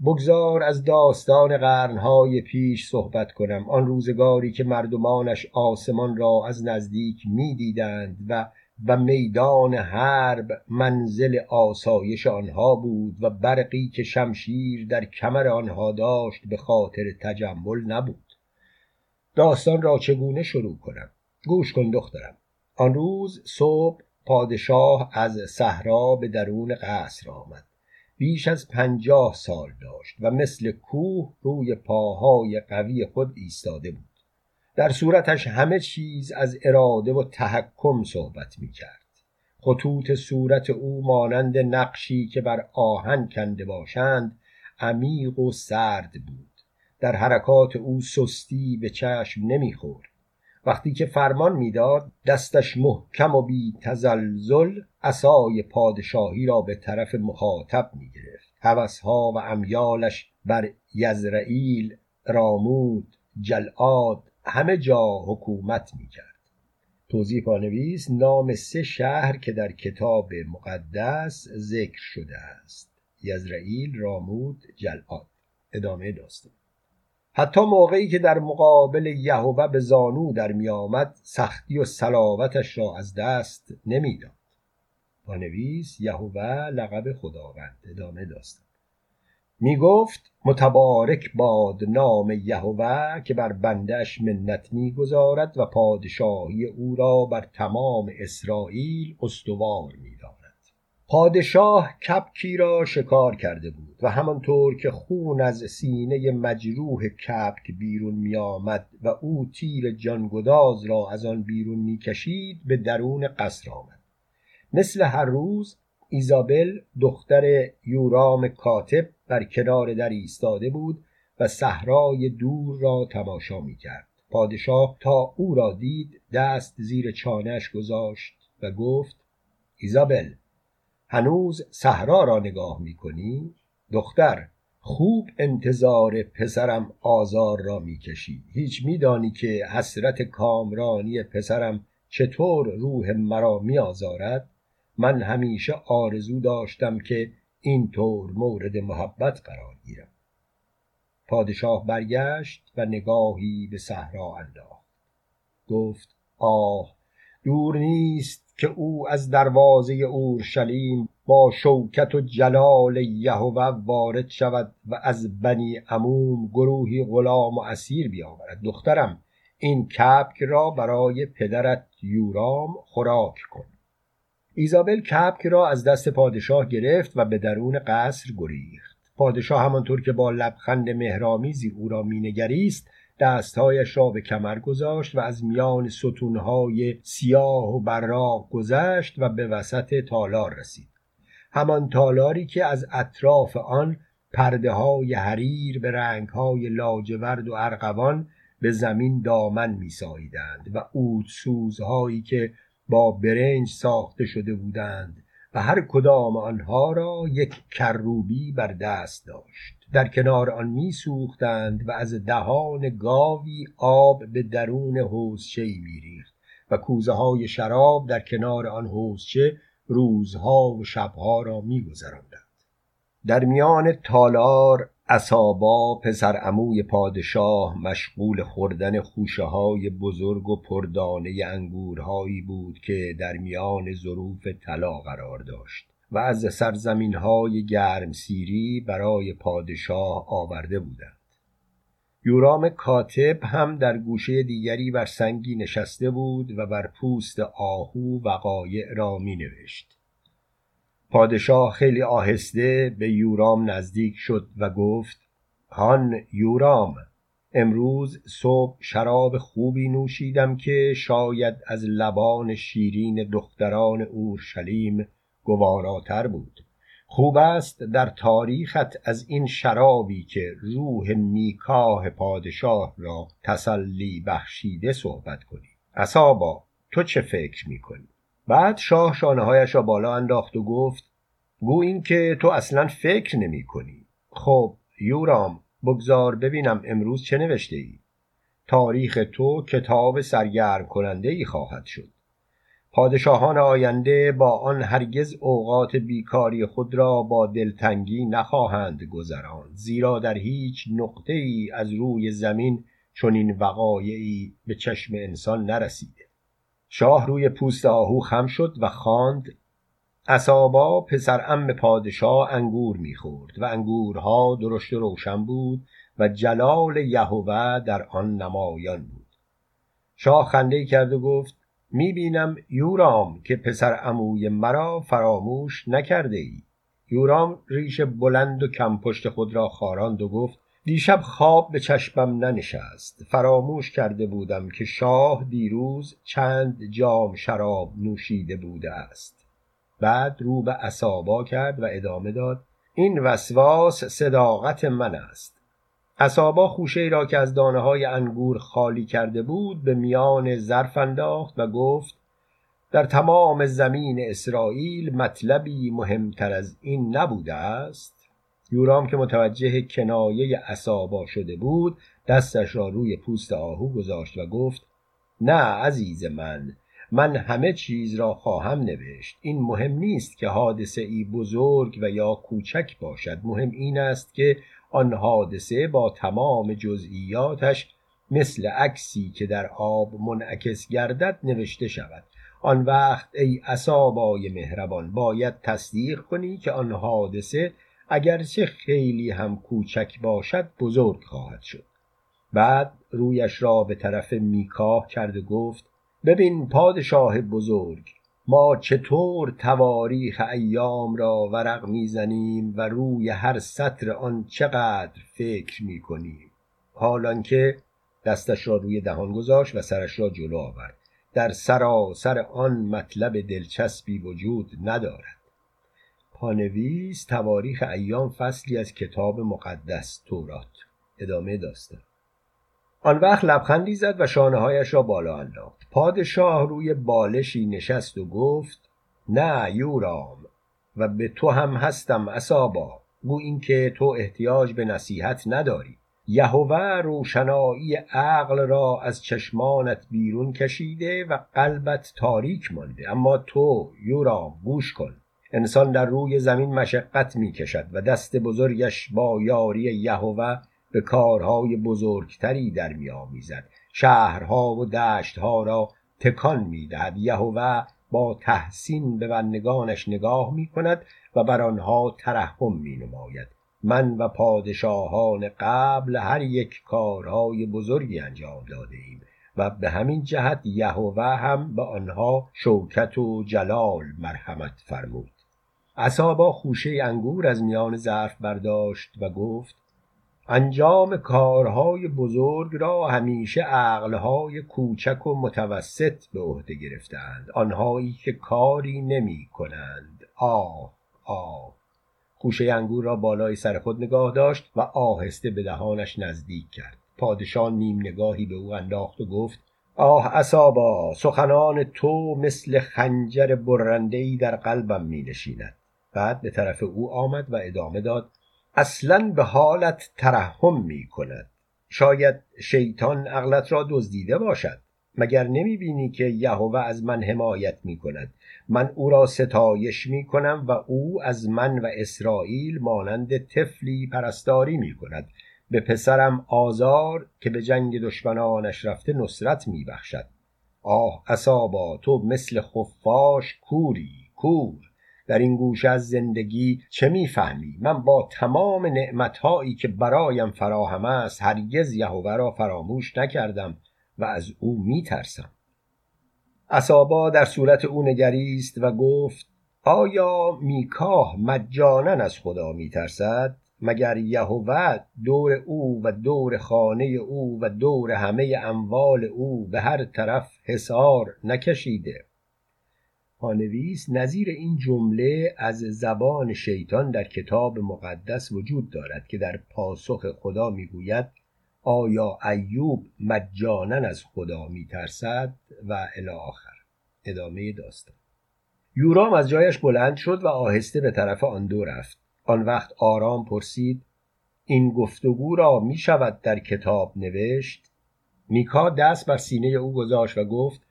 بگذار از داستان قرنهای پیش صحبت کنم. آن روزگاری که مردمانش آسمان را از نزدیک می‌دیدند و و میدان حرب منزل آسایش آنها بود و برقی که شمشیر در کمر آنها داشت به خاطر تجمل نبود. داستان را چگونه شروع کنم؟ گوش کن دخترم. آن روز صبح پادشاه از صحرا به درون قصر آمد. بیش از پنجاه سال داشت و مثل کوه روی پاهای قوی خود ایستاده بود. در صورتش همه چیز از اراده و تحکم صحبت می کرد خطوط صورت او مانند نقشی که بر آهن کنده باشند عمیق و سرد بود. در حرکات او سستی به چشم نمی‌خورد. وقتی که فرمان می‌داد دستش محکم و بی تزلزل عصای پادشاهی را به طرف مخاطب می‌گرفت. هوسها و امیالش بر یزرائیل رامود جلعاد همه جا حکومت می‌کرد. توضیح پانویس نام سه شهر که در کتاب مقدس ذکر شده است یزرائیل رامود جلعاد. ادامه داستان. حتی موقعی که در مقابل یهوه به زانو در میآمد سختی و سلاوتش را از دست نمی‌داد پانویس یهوه لقب خداوند ادامه داستان. می گفت متبارک باد نام یهوه که بر بندش منت می‌گذارد و پادشاهی او را بر تمام اسرائیل استوار میدارد پادشاه کپکی را شکار کرده بود و همانطور که خون از سینه مجروح کپک بیرون می آمد و او تیر جانگداز را از آن بیرون می کشید به درون قصر آمد. مثل هر روز ایزابل دختر یورام کاتب بر کنار در ایستاده بود و صحرای دور را تماشا می کرد پادشاه تا او را دید دست زیر چانهش گذاشت و گفت ایزابل هنوز صحرا را نگاه می کنی؟ دختر خوب انتظار پسرم آزار را می‌کشی. هیچ میدانی که حسرت کامرانی پسرم چطور روح مرا میآزارد؟ من همیشه آرزو داشتم که این طور مورد محبت قرار گیرم. پادشاه برگشت و نگاهی به صحرا انداخت. گفت آه دور نیست که او از دروازه اورشلیم با شوکت و جلال یهوه وارد شود و از بنی عموم گروهی غلام و اسیر بیاورد. دخترم این کپک را برای پدرت یورام خوراک کن. ایزابل کپک را از دست پادشاه گرفت و به درون قصر گریخت. پادشاه همانطور که با لبخند مهرامیزی او را مینگریست دستهایش را به کمر گذاشت و از میان ستونهای سیاه و براق گذشت و به وسط تالار رسید. همان تالاری که از اطراف آن پرده های حریر به رنگ های لاجورد و ارغوان به زمین دامن میساییدند و اود سوزهایی که با برنج ساخته شده بودند هر کدام آنها را یک کروبی بر دست داشت در کنار آن می سوختند و از دهان گاوی آب به درون حوزچه می ریخت و کوزه های شراب در کنار آن حوزچه روزها و شبها را می گذراندند. در میان تالار اصابا پسر عموی پادشاه مشغول خوردن خوشه های بزرگ و پردانه انگورهایی بود که در میان ظروف طلا قرار داشت و از سرزمین های گرم سیری برای پادشاه آورده بودند. یورام کاتب هم در گوشه دیگری بر سنگی نشسته بود و بر پوست آهو وقایع را می نوشت پادشاه خیلی آهسته به یورام نزدیک شد و گفت هان یورام امروز صبح شراب خوبی نوشیدم که شاید از لبان شیرین دختران اورشلیم گواراتر بود. خوب است در تاریخت از این شرابی که روح میکاه پادشاه را تسلی بخشیده صحبت کنی. اصابا تو چه فکر می‌کنی؟ بعد شاه شانههایش را بالا انداخت و گفت گو این که تو اصلا فکر نمی کنی. خب یورام بگذار ببینم امروز چه نوشته ای تاریخ تو کتاب سرگرم کننده ای خواهد شد. پادشاهان آینده با آن هرگز اوقات بیکاری خود را با دلتنگی نخواهند گذراند زیرا در هیچ نقطه ای از روی زمین چنین وقایعی به چشم انسان نرسیده. شاه روی پوست آهو خم شد و خواند اسابا پسر ام پادشاه انگور می‌خورد و انگورها درشت و روشن بود و جلال یهوه در آن نمایان بود. شاه خنده کرد و گفت می‌بینم یورام که پسر عموی مرا فراموش نکرده ای. یورام ریش بلند و کم پشت خود را خاراند و گفت دیشب خواب به چشمم ننشست. فراموش کرده بودم که شاه دیروز چند جام شراب نوشیده بوده است. بعد رو به اسابا کرد و ادامه داد این وسواس صداقت من است. اسابا خوشه را که از دانه های انگور خالی کرده بود به میان ظرف انداخت و گفت در تمام زمین اسرائیل مطلبی مهمتر از این نبوده است؟ یورام که متوجه کنایه اسابا شده بود دستش را روی پوست آهو گذاشت و گفت نه عزیز من من همه چیز را خواهم نوشت. این مهم نیست که حادثه ای بزرگ و یا کوچک باشد. مهم این است که آن حادثه با تمام جزئیاتش مثل عکسی که در آب منعکس گردد نوشته شود. آن وقت ای اصابای مهربان باید تصدیق کنی که آن حادثه اگرچه خیلی هم کوچک باشد بزرگ خواهد شد. بعد رویش را به طرف میکاه کرد و گفت ببین پادشاه بزرگ ما چطور تواریخ ایام را ورق می‌زنیم و روی هر سطر آن چقدر فکر می‌کنیم. حالانکه دستش را روی دهان گذاشت و سرش را جلو آورد. در سراسر آن مطلب دلچسبی وجود ندارد. پانویس تواریخ ایام فصلی از کتاب مقدس تورات ادامه داستان آن وقت لبخندی زد و شانه هایش را بالا انداخت. پادشاه روی بالشی نشست و گفت نه یورام و به تو هم هستم اصابا. گو اینکه تو احتیاج به نصیحت نداری. یهوه روشنایی عقل را از چشمانت بیرون کشیده و قلبت تاریک مانده. اما تو یورام گوش کن. انسان در روی زمین مشقت می کشد و دست بزرگش با یاری یهوه به کارهای بزرگتری در میآمیزد. شهرها و دشتها را تکان می‌دهد. یهوه با تحسین به بندگانش نگاه می کند و بر آنها ترحم می نماید من و پادشاهان قبل هر یک کارهای بزرگی انجام داده ایم و به همین جهت یهوه هم به آنها شوکت و جلال مرحمت فرمود. عصابا خوشه انگور از میان ظرف برداشت و گفت انجام کارهای بزرگ را همیشه عقلهای کوچک و متوسط به عهده گرفتند آنهایی که کاری نمی کنند. آه آه. خوشه انگور را بالای سر خود نگاه داشت و آهسته به دهانش نزدیک کرد. پادشاه نیم نگاهی به او انداخت و گفت آه اصابا سخنان تو مثل خنجر برندهای در قلبم می نشیند. بعد به طرف او آمد و ادامه داد اصلا به حالت ترحم می کند. شاید شیطان عقلت را دزدیده باشد مگر نمی بینی که یهوه از من حمایت می کند؟ من او را ستایش می کنم و او از من و اسرائیل مانند طفلی پرستاری می کند. به پسرم آزار که به جنگ دشمنانش رفته نصرت می بخشد. آه اصابا تو مثل خفاش کوری کور. در این گوشه از زندگی چه می‌فهمی؟ من با تمام نعمتهایی که برایم فراهم است هرگز یهوه را فراموش نکردم و از او میترسم. اسابا در صورت او نگریست و گفت آیا میکاه مجانا از خدا میترسد؟ مگر یهوه دور او و دور خانه او و دور همه اموال او به هر طرف حصار نکشیده؟ پانویس نظیر این جمله از زبان شیطان در کتاب مقدس وجود دارد که در پاسخ خدا می‌گوید آیا ایوب مجانا از خدا میترسد و الی آخر؟ ادامه داستان. یورام از جایش بلند شد و آهسته به طرف آن دو رفت. آن وقت آرام پرسید این گفتگو را می شود در کتاب نوشت؟ میکا دست بر سینه او گذاشت و گفت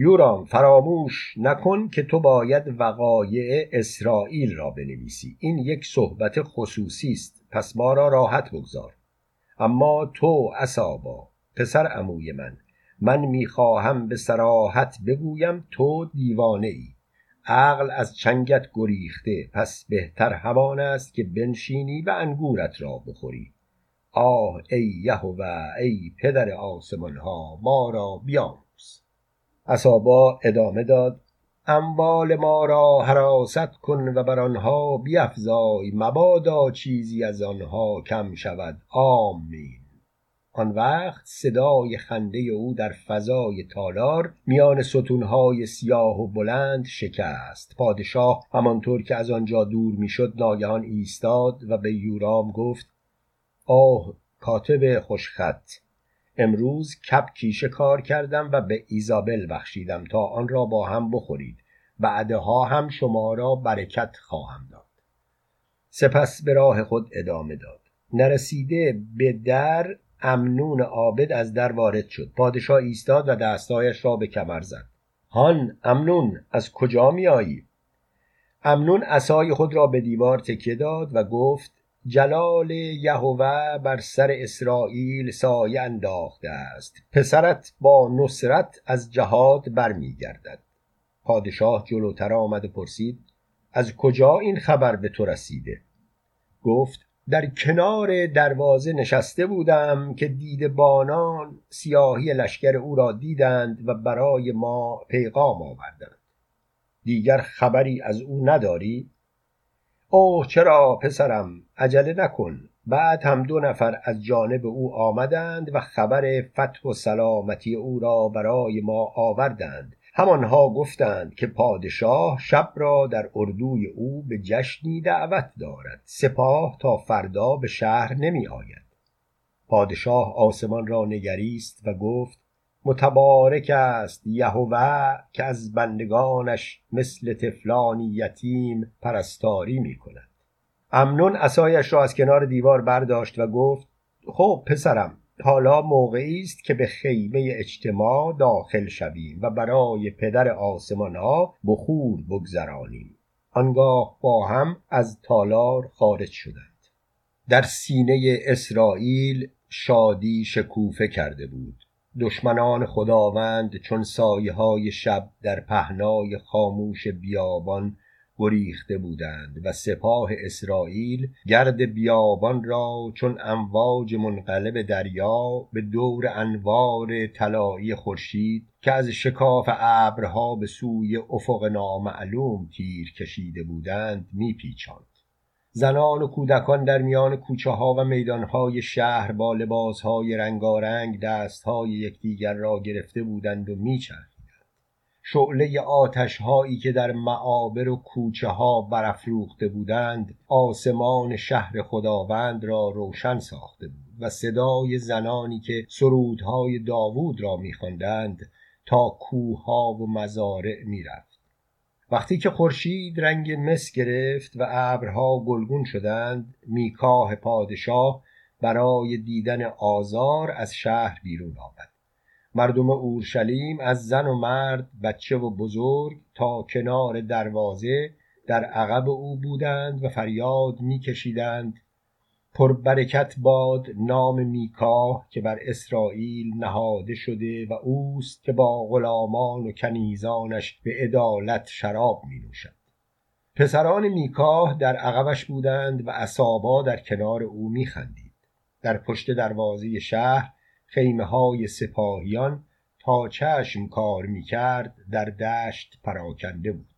یورام فراموش نکن که تو باید وقایع اسرائیل را بنویسی. این یک صحبت خصوصی است. پس ما را راحت بگذار. اما تو اسابا پسر عموی من من می‌خواهم به سراحت بگویم تو دیوانه ای عقل از چنگت گریخته پس بهتر همان است که بنشینی و انگورت را بخوری. آه ای یهوه ای پدر آسمان ها ما را بیاموز اصابا ادامه داد. اموال ما را حراست کن و بر آنها بیفزای مبادا چیزی از آنها کم شود. آمین. آن وقت صدای خنده او در فضای تالار میان ستونهای سیاه و بلند شکست. پادشاه همانطور که از آنجا دور می‌شد ناگهان ایستاد و به یورام گفت آه کاتب خوشخط! امروز کپ کیشه کار کردم و به ایزابل بخشیدم تا آن را با هم بخورید. بعدها هم شما را برکت خواهم داد. سپس به راه خود ادامه داد. نرسیده به در امنون عابد از در وارد شد. پادشاه ایستاد و دستایش را به کمر زد. هان امنون از کجا میآیی؟ امنون عصای خود را به دیوار تکیه داد و گفت جلال یهوه بر سر اسرائیل سایه انداخته است. پسرت با نصرت از جهاد برمیگردد. پادشاه جلوتر آمد و پرسید از کجا این خبر به تو رسیده؟ گفت در کنار دروازه نشسته بودم که دید بانان سیاهی لشکر او را دیدند و برای ما پیغام آوردند. دیگر خبری از او نداری؟ اوه چرا پسرم؟ عجله نکن. بعد هم دو نفر از جانب او آمدند و خبر فتح و سلامتی او را برای ما آوردند. همانها گفتند که پادشاه شب را در اردوی او به جشنی دعوت دارد. سپاه تا فردا به شهر نمی آید پادشاه آسمان را نگریست و گفت متبارک است یهوه که از بندگانش مثل تفلانی یتیم پرستاری می کند امنون اسایش را از کنار دیوار برداشت و گفت خب پسرم حالا موقعی است که به خیمه اجتماع داخل شویم و برای پدر آسمان ها بخور بگذرانیم. آنگاه با هم از تالار خارج شدند. در سینه اسرائیل شادی شکوفه کرده بود. دشمنان خداوند چون سایه های شب در پهنای خاموش بیابان گریخته بودند و سپاه اسرائیل گرد بیابان را چون امواج منقلب دریا به دور انوار طلایی خورشید که از شکاف ابرها به سوی افق نامعلوم تیر کشیده بودند میپیچاند. زنان و کودکان در میان کوچه ها و میدان های شهر با لباس های رنگارنگ دست های یکدیگر را گرفته بودند و میچرخ شعله آتش هایی که در معابر و کوچه ها برافروخته بودند آسمان شهر خداوند را روشن ساخته بود و صدای زنانی که سرودهای داوود را میخواندند تا کوهها و مزارع می‌رفت. وقتی که خورشید رنگ مس گرفت و ابرها گلگون شدند میکاه پادشاه برای دیدن آزار از شهر بیرون آمد. مردم اورشلیم از زن و مرد بچه و بزرگ تا کنار دروازه در عقب او بودند و فریاد میکشیدند پربرکت باد نام میکاه که بر اسرائیل نهاده شده و اوست که با غلامان و کنیزانش به عدالت شراب می نوشد پسران میکاه در عقبش بودند و اصابا در کنار او میخندید. در پشت دروازه شهر خیمه های سپاهیان تا چشم کار می کرد در دشت پراکنده بود.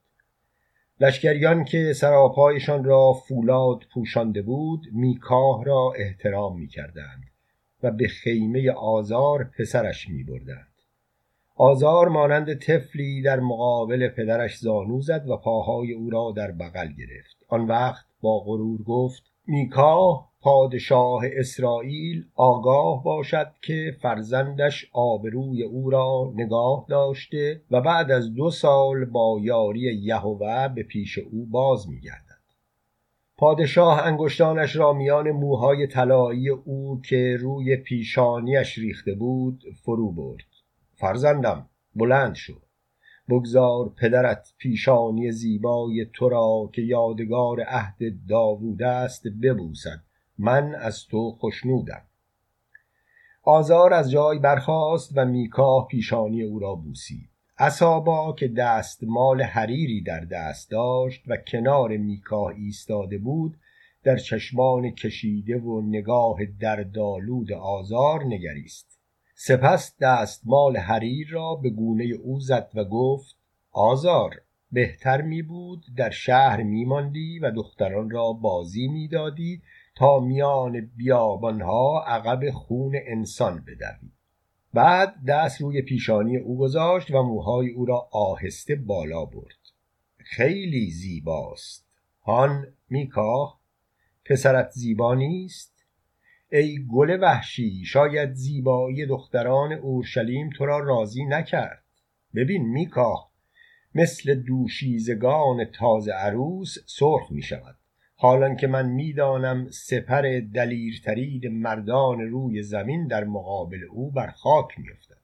لشکریان که سراپایشان را فولاد پوشانده بود میکاه را احترام می‌کردند و به خیمه آزار پسرش میبردند. آزار مانند طفلی در مقابل پدرش زانو زد و پاهای او را در بغل گرفت. آن وقت با غرور گفت میکاه پادشاه اسرائیل آگاه باشد که فرزندش آبروی او را نگاه داشته و بعد از دو سال با یاری یهوه به پیش او باز میگردد. پادشاه انگشتانش را میان موهای طلایی او که روی پیشانیش ریخته بود فرو برد. فرزندم بلند شو. بگذار پدرت پیشانی زیبای تو را که یادگار عهد داوود است ببوسد. من از تو خشنودم. آزار از جای برخاست و میکاه پیشانی او را بوسید. اصابا که دستمال حریری در دست داشت و کنار میکاه ایستاده بود در چشمان کشیده و نگاه در دالود آزار نگریست. سپس دستمال حریر را به گونه او زد و گفت آزار بهتر می بود در شهر می ماندی و دختران را بازی می دادی تا میان بیابانها عقب خون انسان بدوی. بعد دست روی پیشانی او گذاشت و موهای او را آهسته بالا برد. خیلی زیباست. هان میکاه پسرت زیبا نیست؟ ای گل وحشی شاید زیبایی دختران اورشلیم تو را راضی نکرد. ببین میکاه مثل دوشیزگان تازه عروس سرخ می شود حالان که من می‌دانم سپر دلیرترین مردان روی زمین در مقابل او بر خاک میافتد.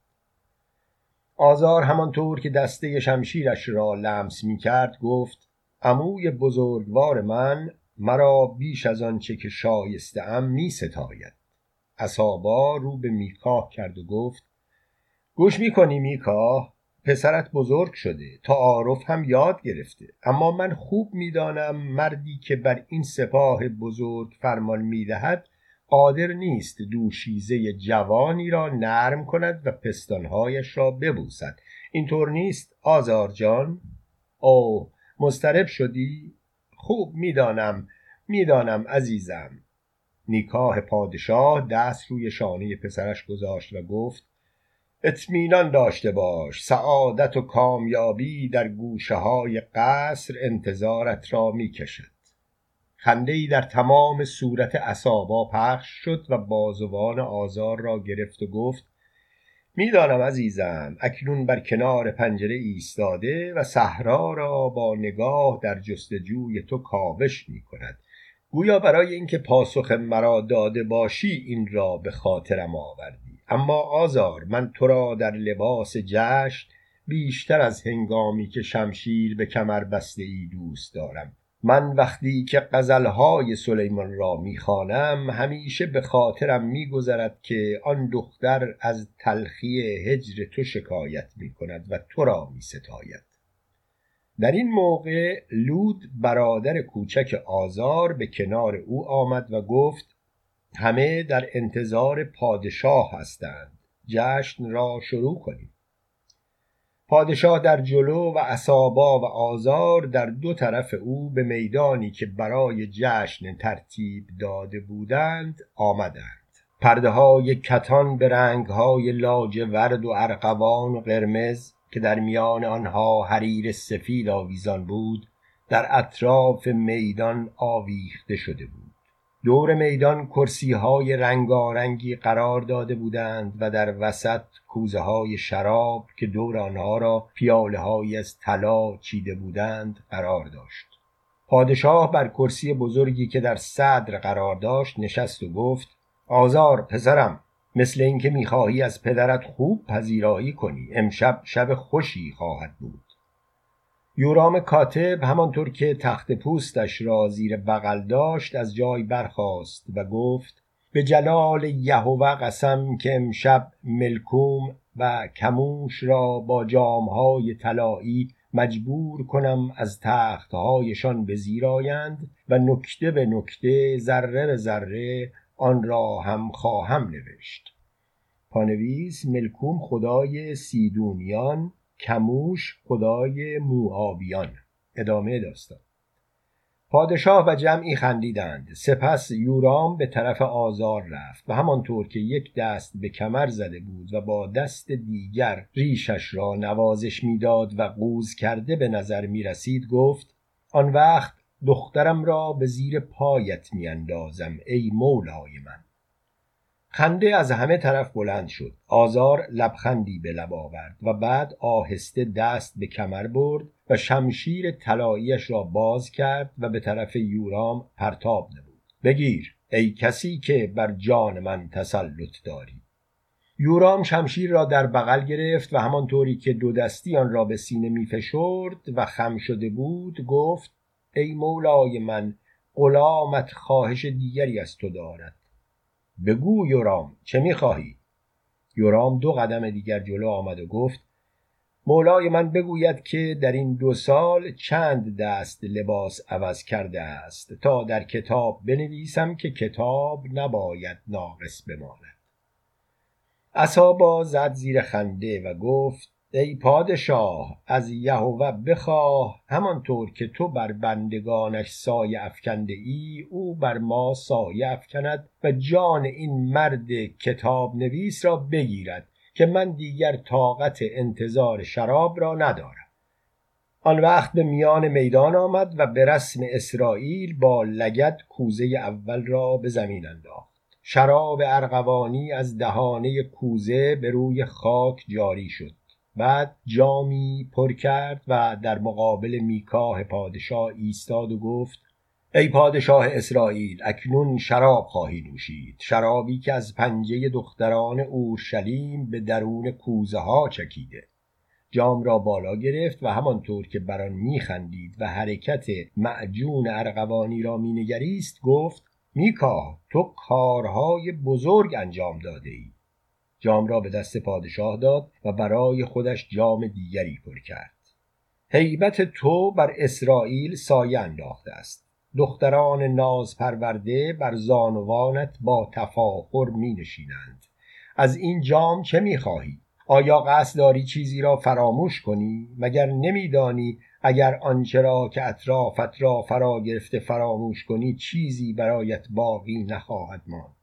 آزار همانطور که دسته شمشیرش را لمس می‌کرد گفت عموی بزرگوار من مرا بیش از آنچه که شایسته ام می ستاید اصابا رو به میکاه کرد و گفت گوش می‌کنی میکاه؟ پسرت بزرگ شده. تعارف هم یاد گرفته. اما من خوب می‌دانم مردی که بر این سپاه بزرگ فرمان می‌دهد قادر نیست دوشیزه جوانی را نرم کند و پستانهایش را ببوسد. اینطور نیست آزار جان؟ او مسترب شدی؟ خوب می‌دانم می‌دانم عزیزم. نیکاه پادشاه دست روی شانه پسرش گذاشت و گفت اطمینان داشته باش. سعادت و کامیابی در گوشه های قصر انتظارت را می کشد خنده ای در تمام صورت اصابا پخش شد و بازوان آزار را گرفت و گفت می‌دانم عزیزم اکنون بر کنار پنجره ایستاده و صحرا را با نگاه در جستجوی تو کاوش می کند گویا برای اینکه پاسخ مرا داده باشی این را به خاطرم آوردی. اما آزار من تو را در لباس جشن بیشتر از هنگامی که شمشیر به کمر بسته ای دوست دارم. من وقتی که غزلهای سلیمان را می‌خوانم همیشه به خاطرم میگذرد که آن دختر از تلخی هجر تو شکایت می‌کند و تو را میستاید. در این موقع لود برادر کوچک آزار به کنار او آمد و گفت همه در انتظار پادشاه هستند. جشن را شروع کنیم. پادشاه در جلو و اسابا و آزار در دو طرف او به میدانی که برای جشن ترتیب داده بودند آمدند. پرده های کتان به رنگ های ورد و ارقوان و قرمز که در میان آنها حریر سفید آویزان بود در اطراف میدان آویخته شده بود. دور میدان کرسی های رنگارنگی قرار داده بودند و در وسط کوزه های شراب که دور آنها را پیاله های از طلا چیده بودند قرار داشت. پادشاه بر کرسی بزرگی که در صدر قرار داشت نشست و گفت آزار پسرم مثل اینکه می‌خواهی از پدرت خوب پذیرایی کنی امشب شب خوشی خواهد بود. یورام کاتب همانطور که تخت پوستش را زیر بغل داشت از جای برخاست و گفت به جلال یهوه قسم که امشب ملکوم و کموش را با جامهای طلایی مجبور کنم از تختهایشان به زیر آیند و نکته به نکته ذره به ذره آن را هم خواهم نوشت. پانویس ملکوم خدای سیدونیان کموش خدای موآبیان. ادامه داستان. پادشاه و جمعی خندیدند. سپس یورام به طرف آزار رفت و همانطور که یک دست به کمر زده بود و با دست دیگر ریشش را نوازش می‌داد و قوز کرده به نظر می رسید گفت آن وقت دخترم را به زیر پایت میاندازم ای مولای من. خنده از همه طرف بلند شد. آزار لبخندی به لب آورد و بعد آهسته دست به کمر برد و شمشیر طلاییش را باز کرد و به طرف یورام پرتاب نمود. بگیر ای کسی که بر جان من تسلط داری. یورام شمشیر را در بغل گرفت و همانطوری که دو دستی آن را به سینه می فشرد و خم شده بود گفت ای مولای من غلامت خواهش دیگری از تو دارد. بگو یورام چه می‌خواهی؟ یورام دو قدم دیگر جلو آمد و گفت مولای من بگوید که در این دو سال چند دست لباس عوض کرده است تا در کتاب بنویسم که کتاب نباید ناقص بماند. اصابا زد زیر خنده و گفت ای پادشاه از یهوه بخواه همانطور که تو بر بندگانش سایه افکنده ای او بر ما سایه افکند و جان این مرد کتاب نویس را بگیرد که من دیگر طاقت انتظار شراب را ندارم. آن وقت به میان میدان آمد و به رسم اسرائیل با لگد کوزه اول را به زمین انداخت. شراب ارغوانی از دهانه کوزه به روی خاک جاری شد. بعد جامی پر کرد و در مقابل میکاه پادشاه ایستاد و گفت ای پادشاه اسرائیل اکنون شراب خواهی نوشید. شرابی که از پنجه دختران اورشلیم به درون کوزه ها چکیده. جام را بالا گرفت و همانطور که بر آن میخندید و حرکت معجون ارغوانی را مینگریست گفت میکا تو کارهای بزرگ انجام داده ای. جام را به دست پادشاه داد و برای خودش جام دیگری پر کرد. هیبت تو بر اسرائیل سایه انداخته است. دختران ناز پرورده بر زانوانت با تفاخر می نشینند از این جام چه می خواهی؟ آیا قصد داری چیزی را فراموش کنی؟ مگر نمیدانی اگر آنچه را که اطرافت را فرا گرفته فراموش کنی چیزی برایت باقی نخواهد ماند؟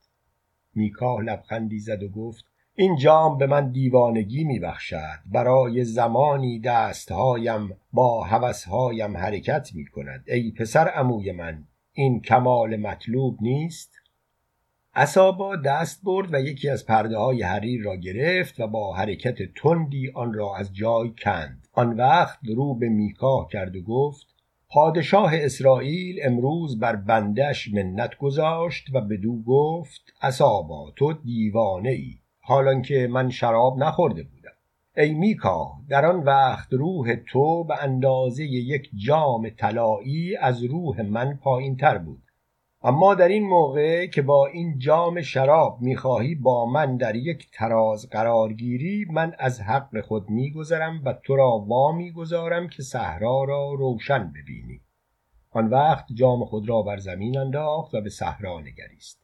میکاه لبخندی زد و گفت این جام به من دیوانگی می بخشد برای زمانی دستهایم با هوسهایم حرکت می کند ای پسر عموی من این کمال مطلوب نیست؟ اصابا دست برد و یکی از پرده های حریر را گرفت و با حرکت تندی آن را از جای کند. آن وقت رو به میکاه کرد و گفت پادشاه اسرائیل امروز بر بندش منت گذاشت و بدو گفت اصابا تو دیوانه ای حالان که من شراب نخورده بودم. ای میکا در آن وقت روح تو به اندازه یک جام طلایی از روح من پایین تر بود. اما در این موقع که با این جام شراب می‌خواهی با من در یک تراز قرار گیری من از حق خود میگذرم و تو را وا می‌گذارم که صحرا را روشن ببینی. آن وقت جام خود را بر زمین انداخت و به صحرا نگریست.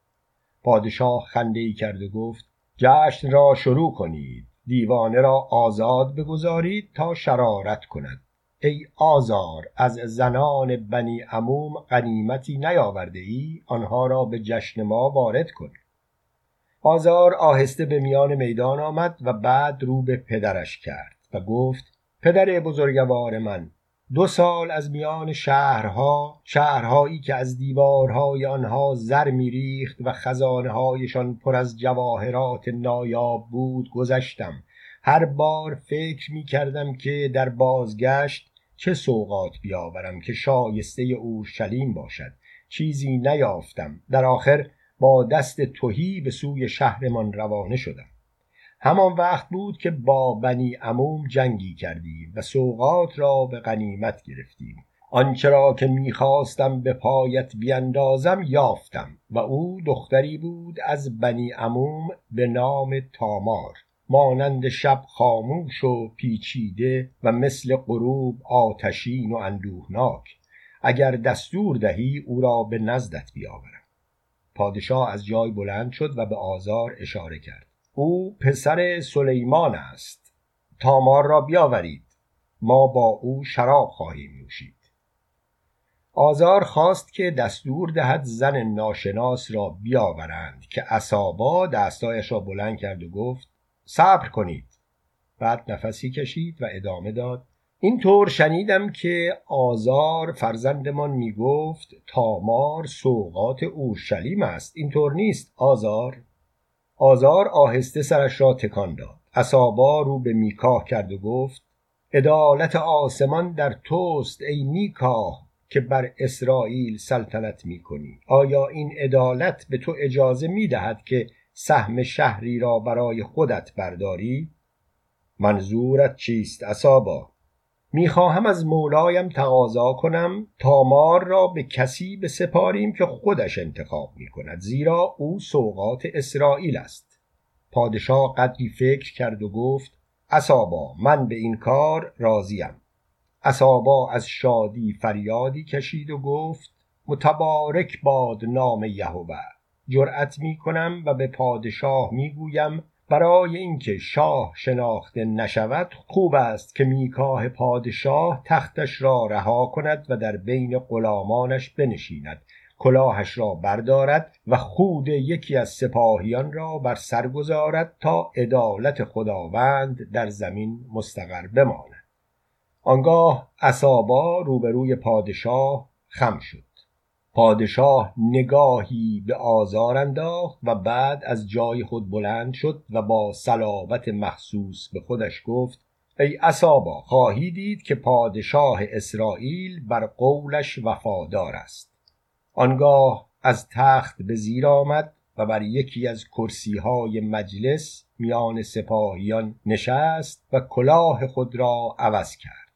پادشاه خنده ای کرد و گفت جشن را شروع کنید. دیوانه را آزاد بگذارید تا شرارت کند. ای آزار از زنان بنی عموم غنیمتی نیاورده ای آنها را به جشن ما وارد کن. آزار آهسته به میان میدان آمد و بعد رو به پدرش کرد و گفت پدر بزرگوار من دو سال از میان شهرها شهرهایی که از دیوارهای آنها زر میریخت و خزانه هایشان پر از جواهرات نایاب بود گذشتم. هر بار فکر می کردم که در بازگشت چه سوقات بیاورم که شایسته اورشلیم باشد. چیزی نیافتم. در آخر با دست توهی به سوی شهرمان روانه شدم. همان وقت بود که با بنی عموم جنگی کردیم و سوقات را به غنیمت گرفتیم. آنچه را که می‌خواستم به پایت بیندازم یافتم و او دختری بود از بنی عموم به نام تامار. مانند شب خاموش و پیچیده و مثل غروب آتشین و اندوهناک. اگر دستور دهی او را به نزدت بیاورم. پادشاه از جای بلند شد و به آزار اشاره کرد. او پسر سلیمان است. تامار را بیاورید. ما با او شراب خواهیم نوشید. آزار خواست که دستور دهد زن ناشناس را بیاورند که اصابا دستایش را بلند کرد و گفت صبر کنید. بعد نفسی کشید و ادامه داد اینطور شنیدم که آزار فرزندمان می گفت تامار سوقات اورشلیم است. اینطور نیست آزار. آزار آهسته سرش را تکان داد اصابا رو به میکاه کرد و گفت عدالت آسمان در توست ای میکاه که بر اسرائیل سلطنت می کنی آیا این عدالت به تو اجازه می دهد که سهم شهری را برای خودت برداری؟ منظورت چیست اصابا؟ می‌خواهم از مولایم تقاضا کنم تامار را به کسی بسپاریم که خودش انتخاب می کند زیرا او سوقات اسرائیل است. پادشاه قدری فکر کرد و گفت اصابا من به این کار راضیم. اصابا از شادی فریادی کشید و گفت متبارک باد نام یهوه جرأت می کنم و به پادشاه می گویم برای اینکه شاه شناخته نشود خوب است که میکاه پادشاه تختش را رها کند و در بین غلامانش بنشیند. کلاهش را بردارد و خود یکی از سپاهیان را بر سر گذارد تا عدالت خداوند در زمین مستقر بماند. آنگاه اصابا روبروی پادشاه خم شد. پادشاه نگاهی به آزار انداخت و بعد از جای خود بلند شد و با صلابت مخصوص به خودش گفت ای اصابا خواهی دید که پادشاه اسرائیل بر قولش وفادار است. آنگاه از تخت به زیر آمد و بر یکی از کرسی های مجلس میان سپاهیان نشست و کلاه خود را عوض کرد.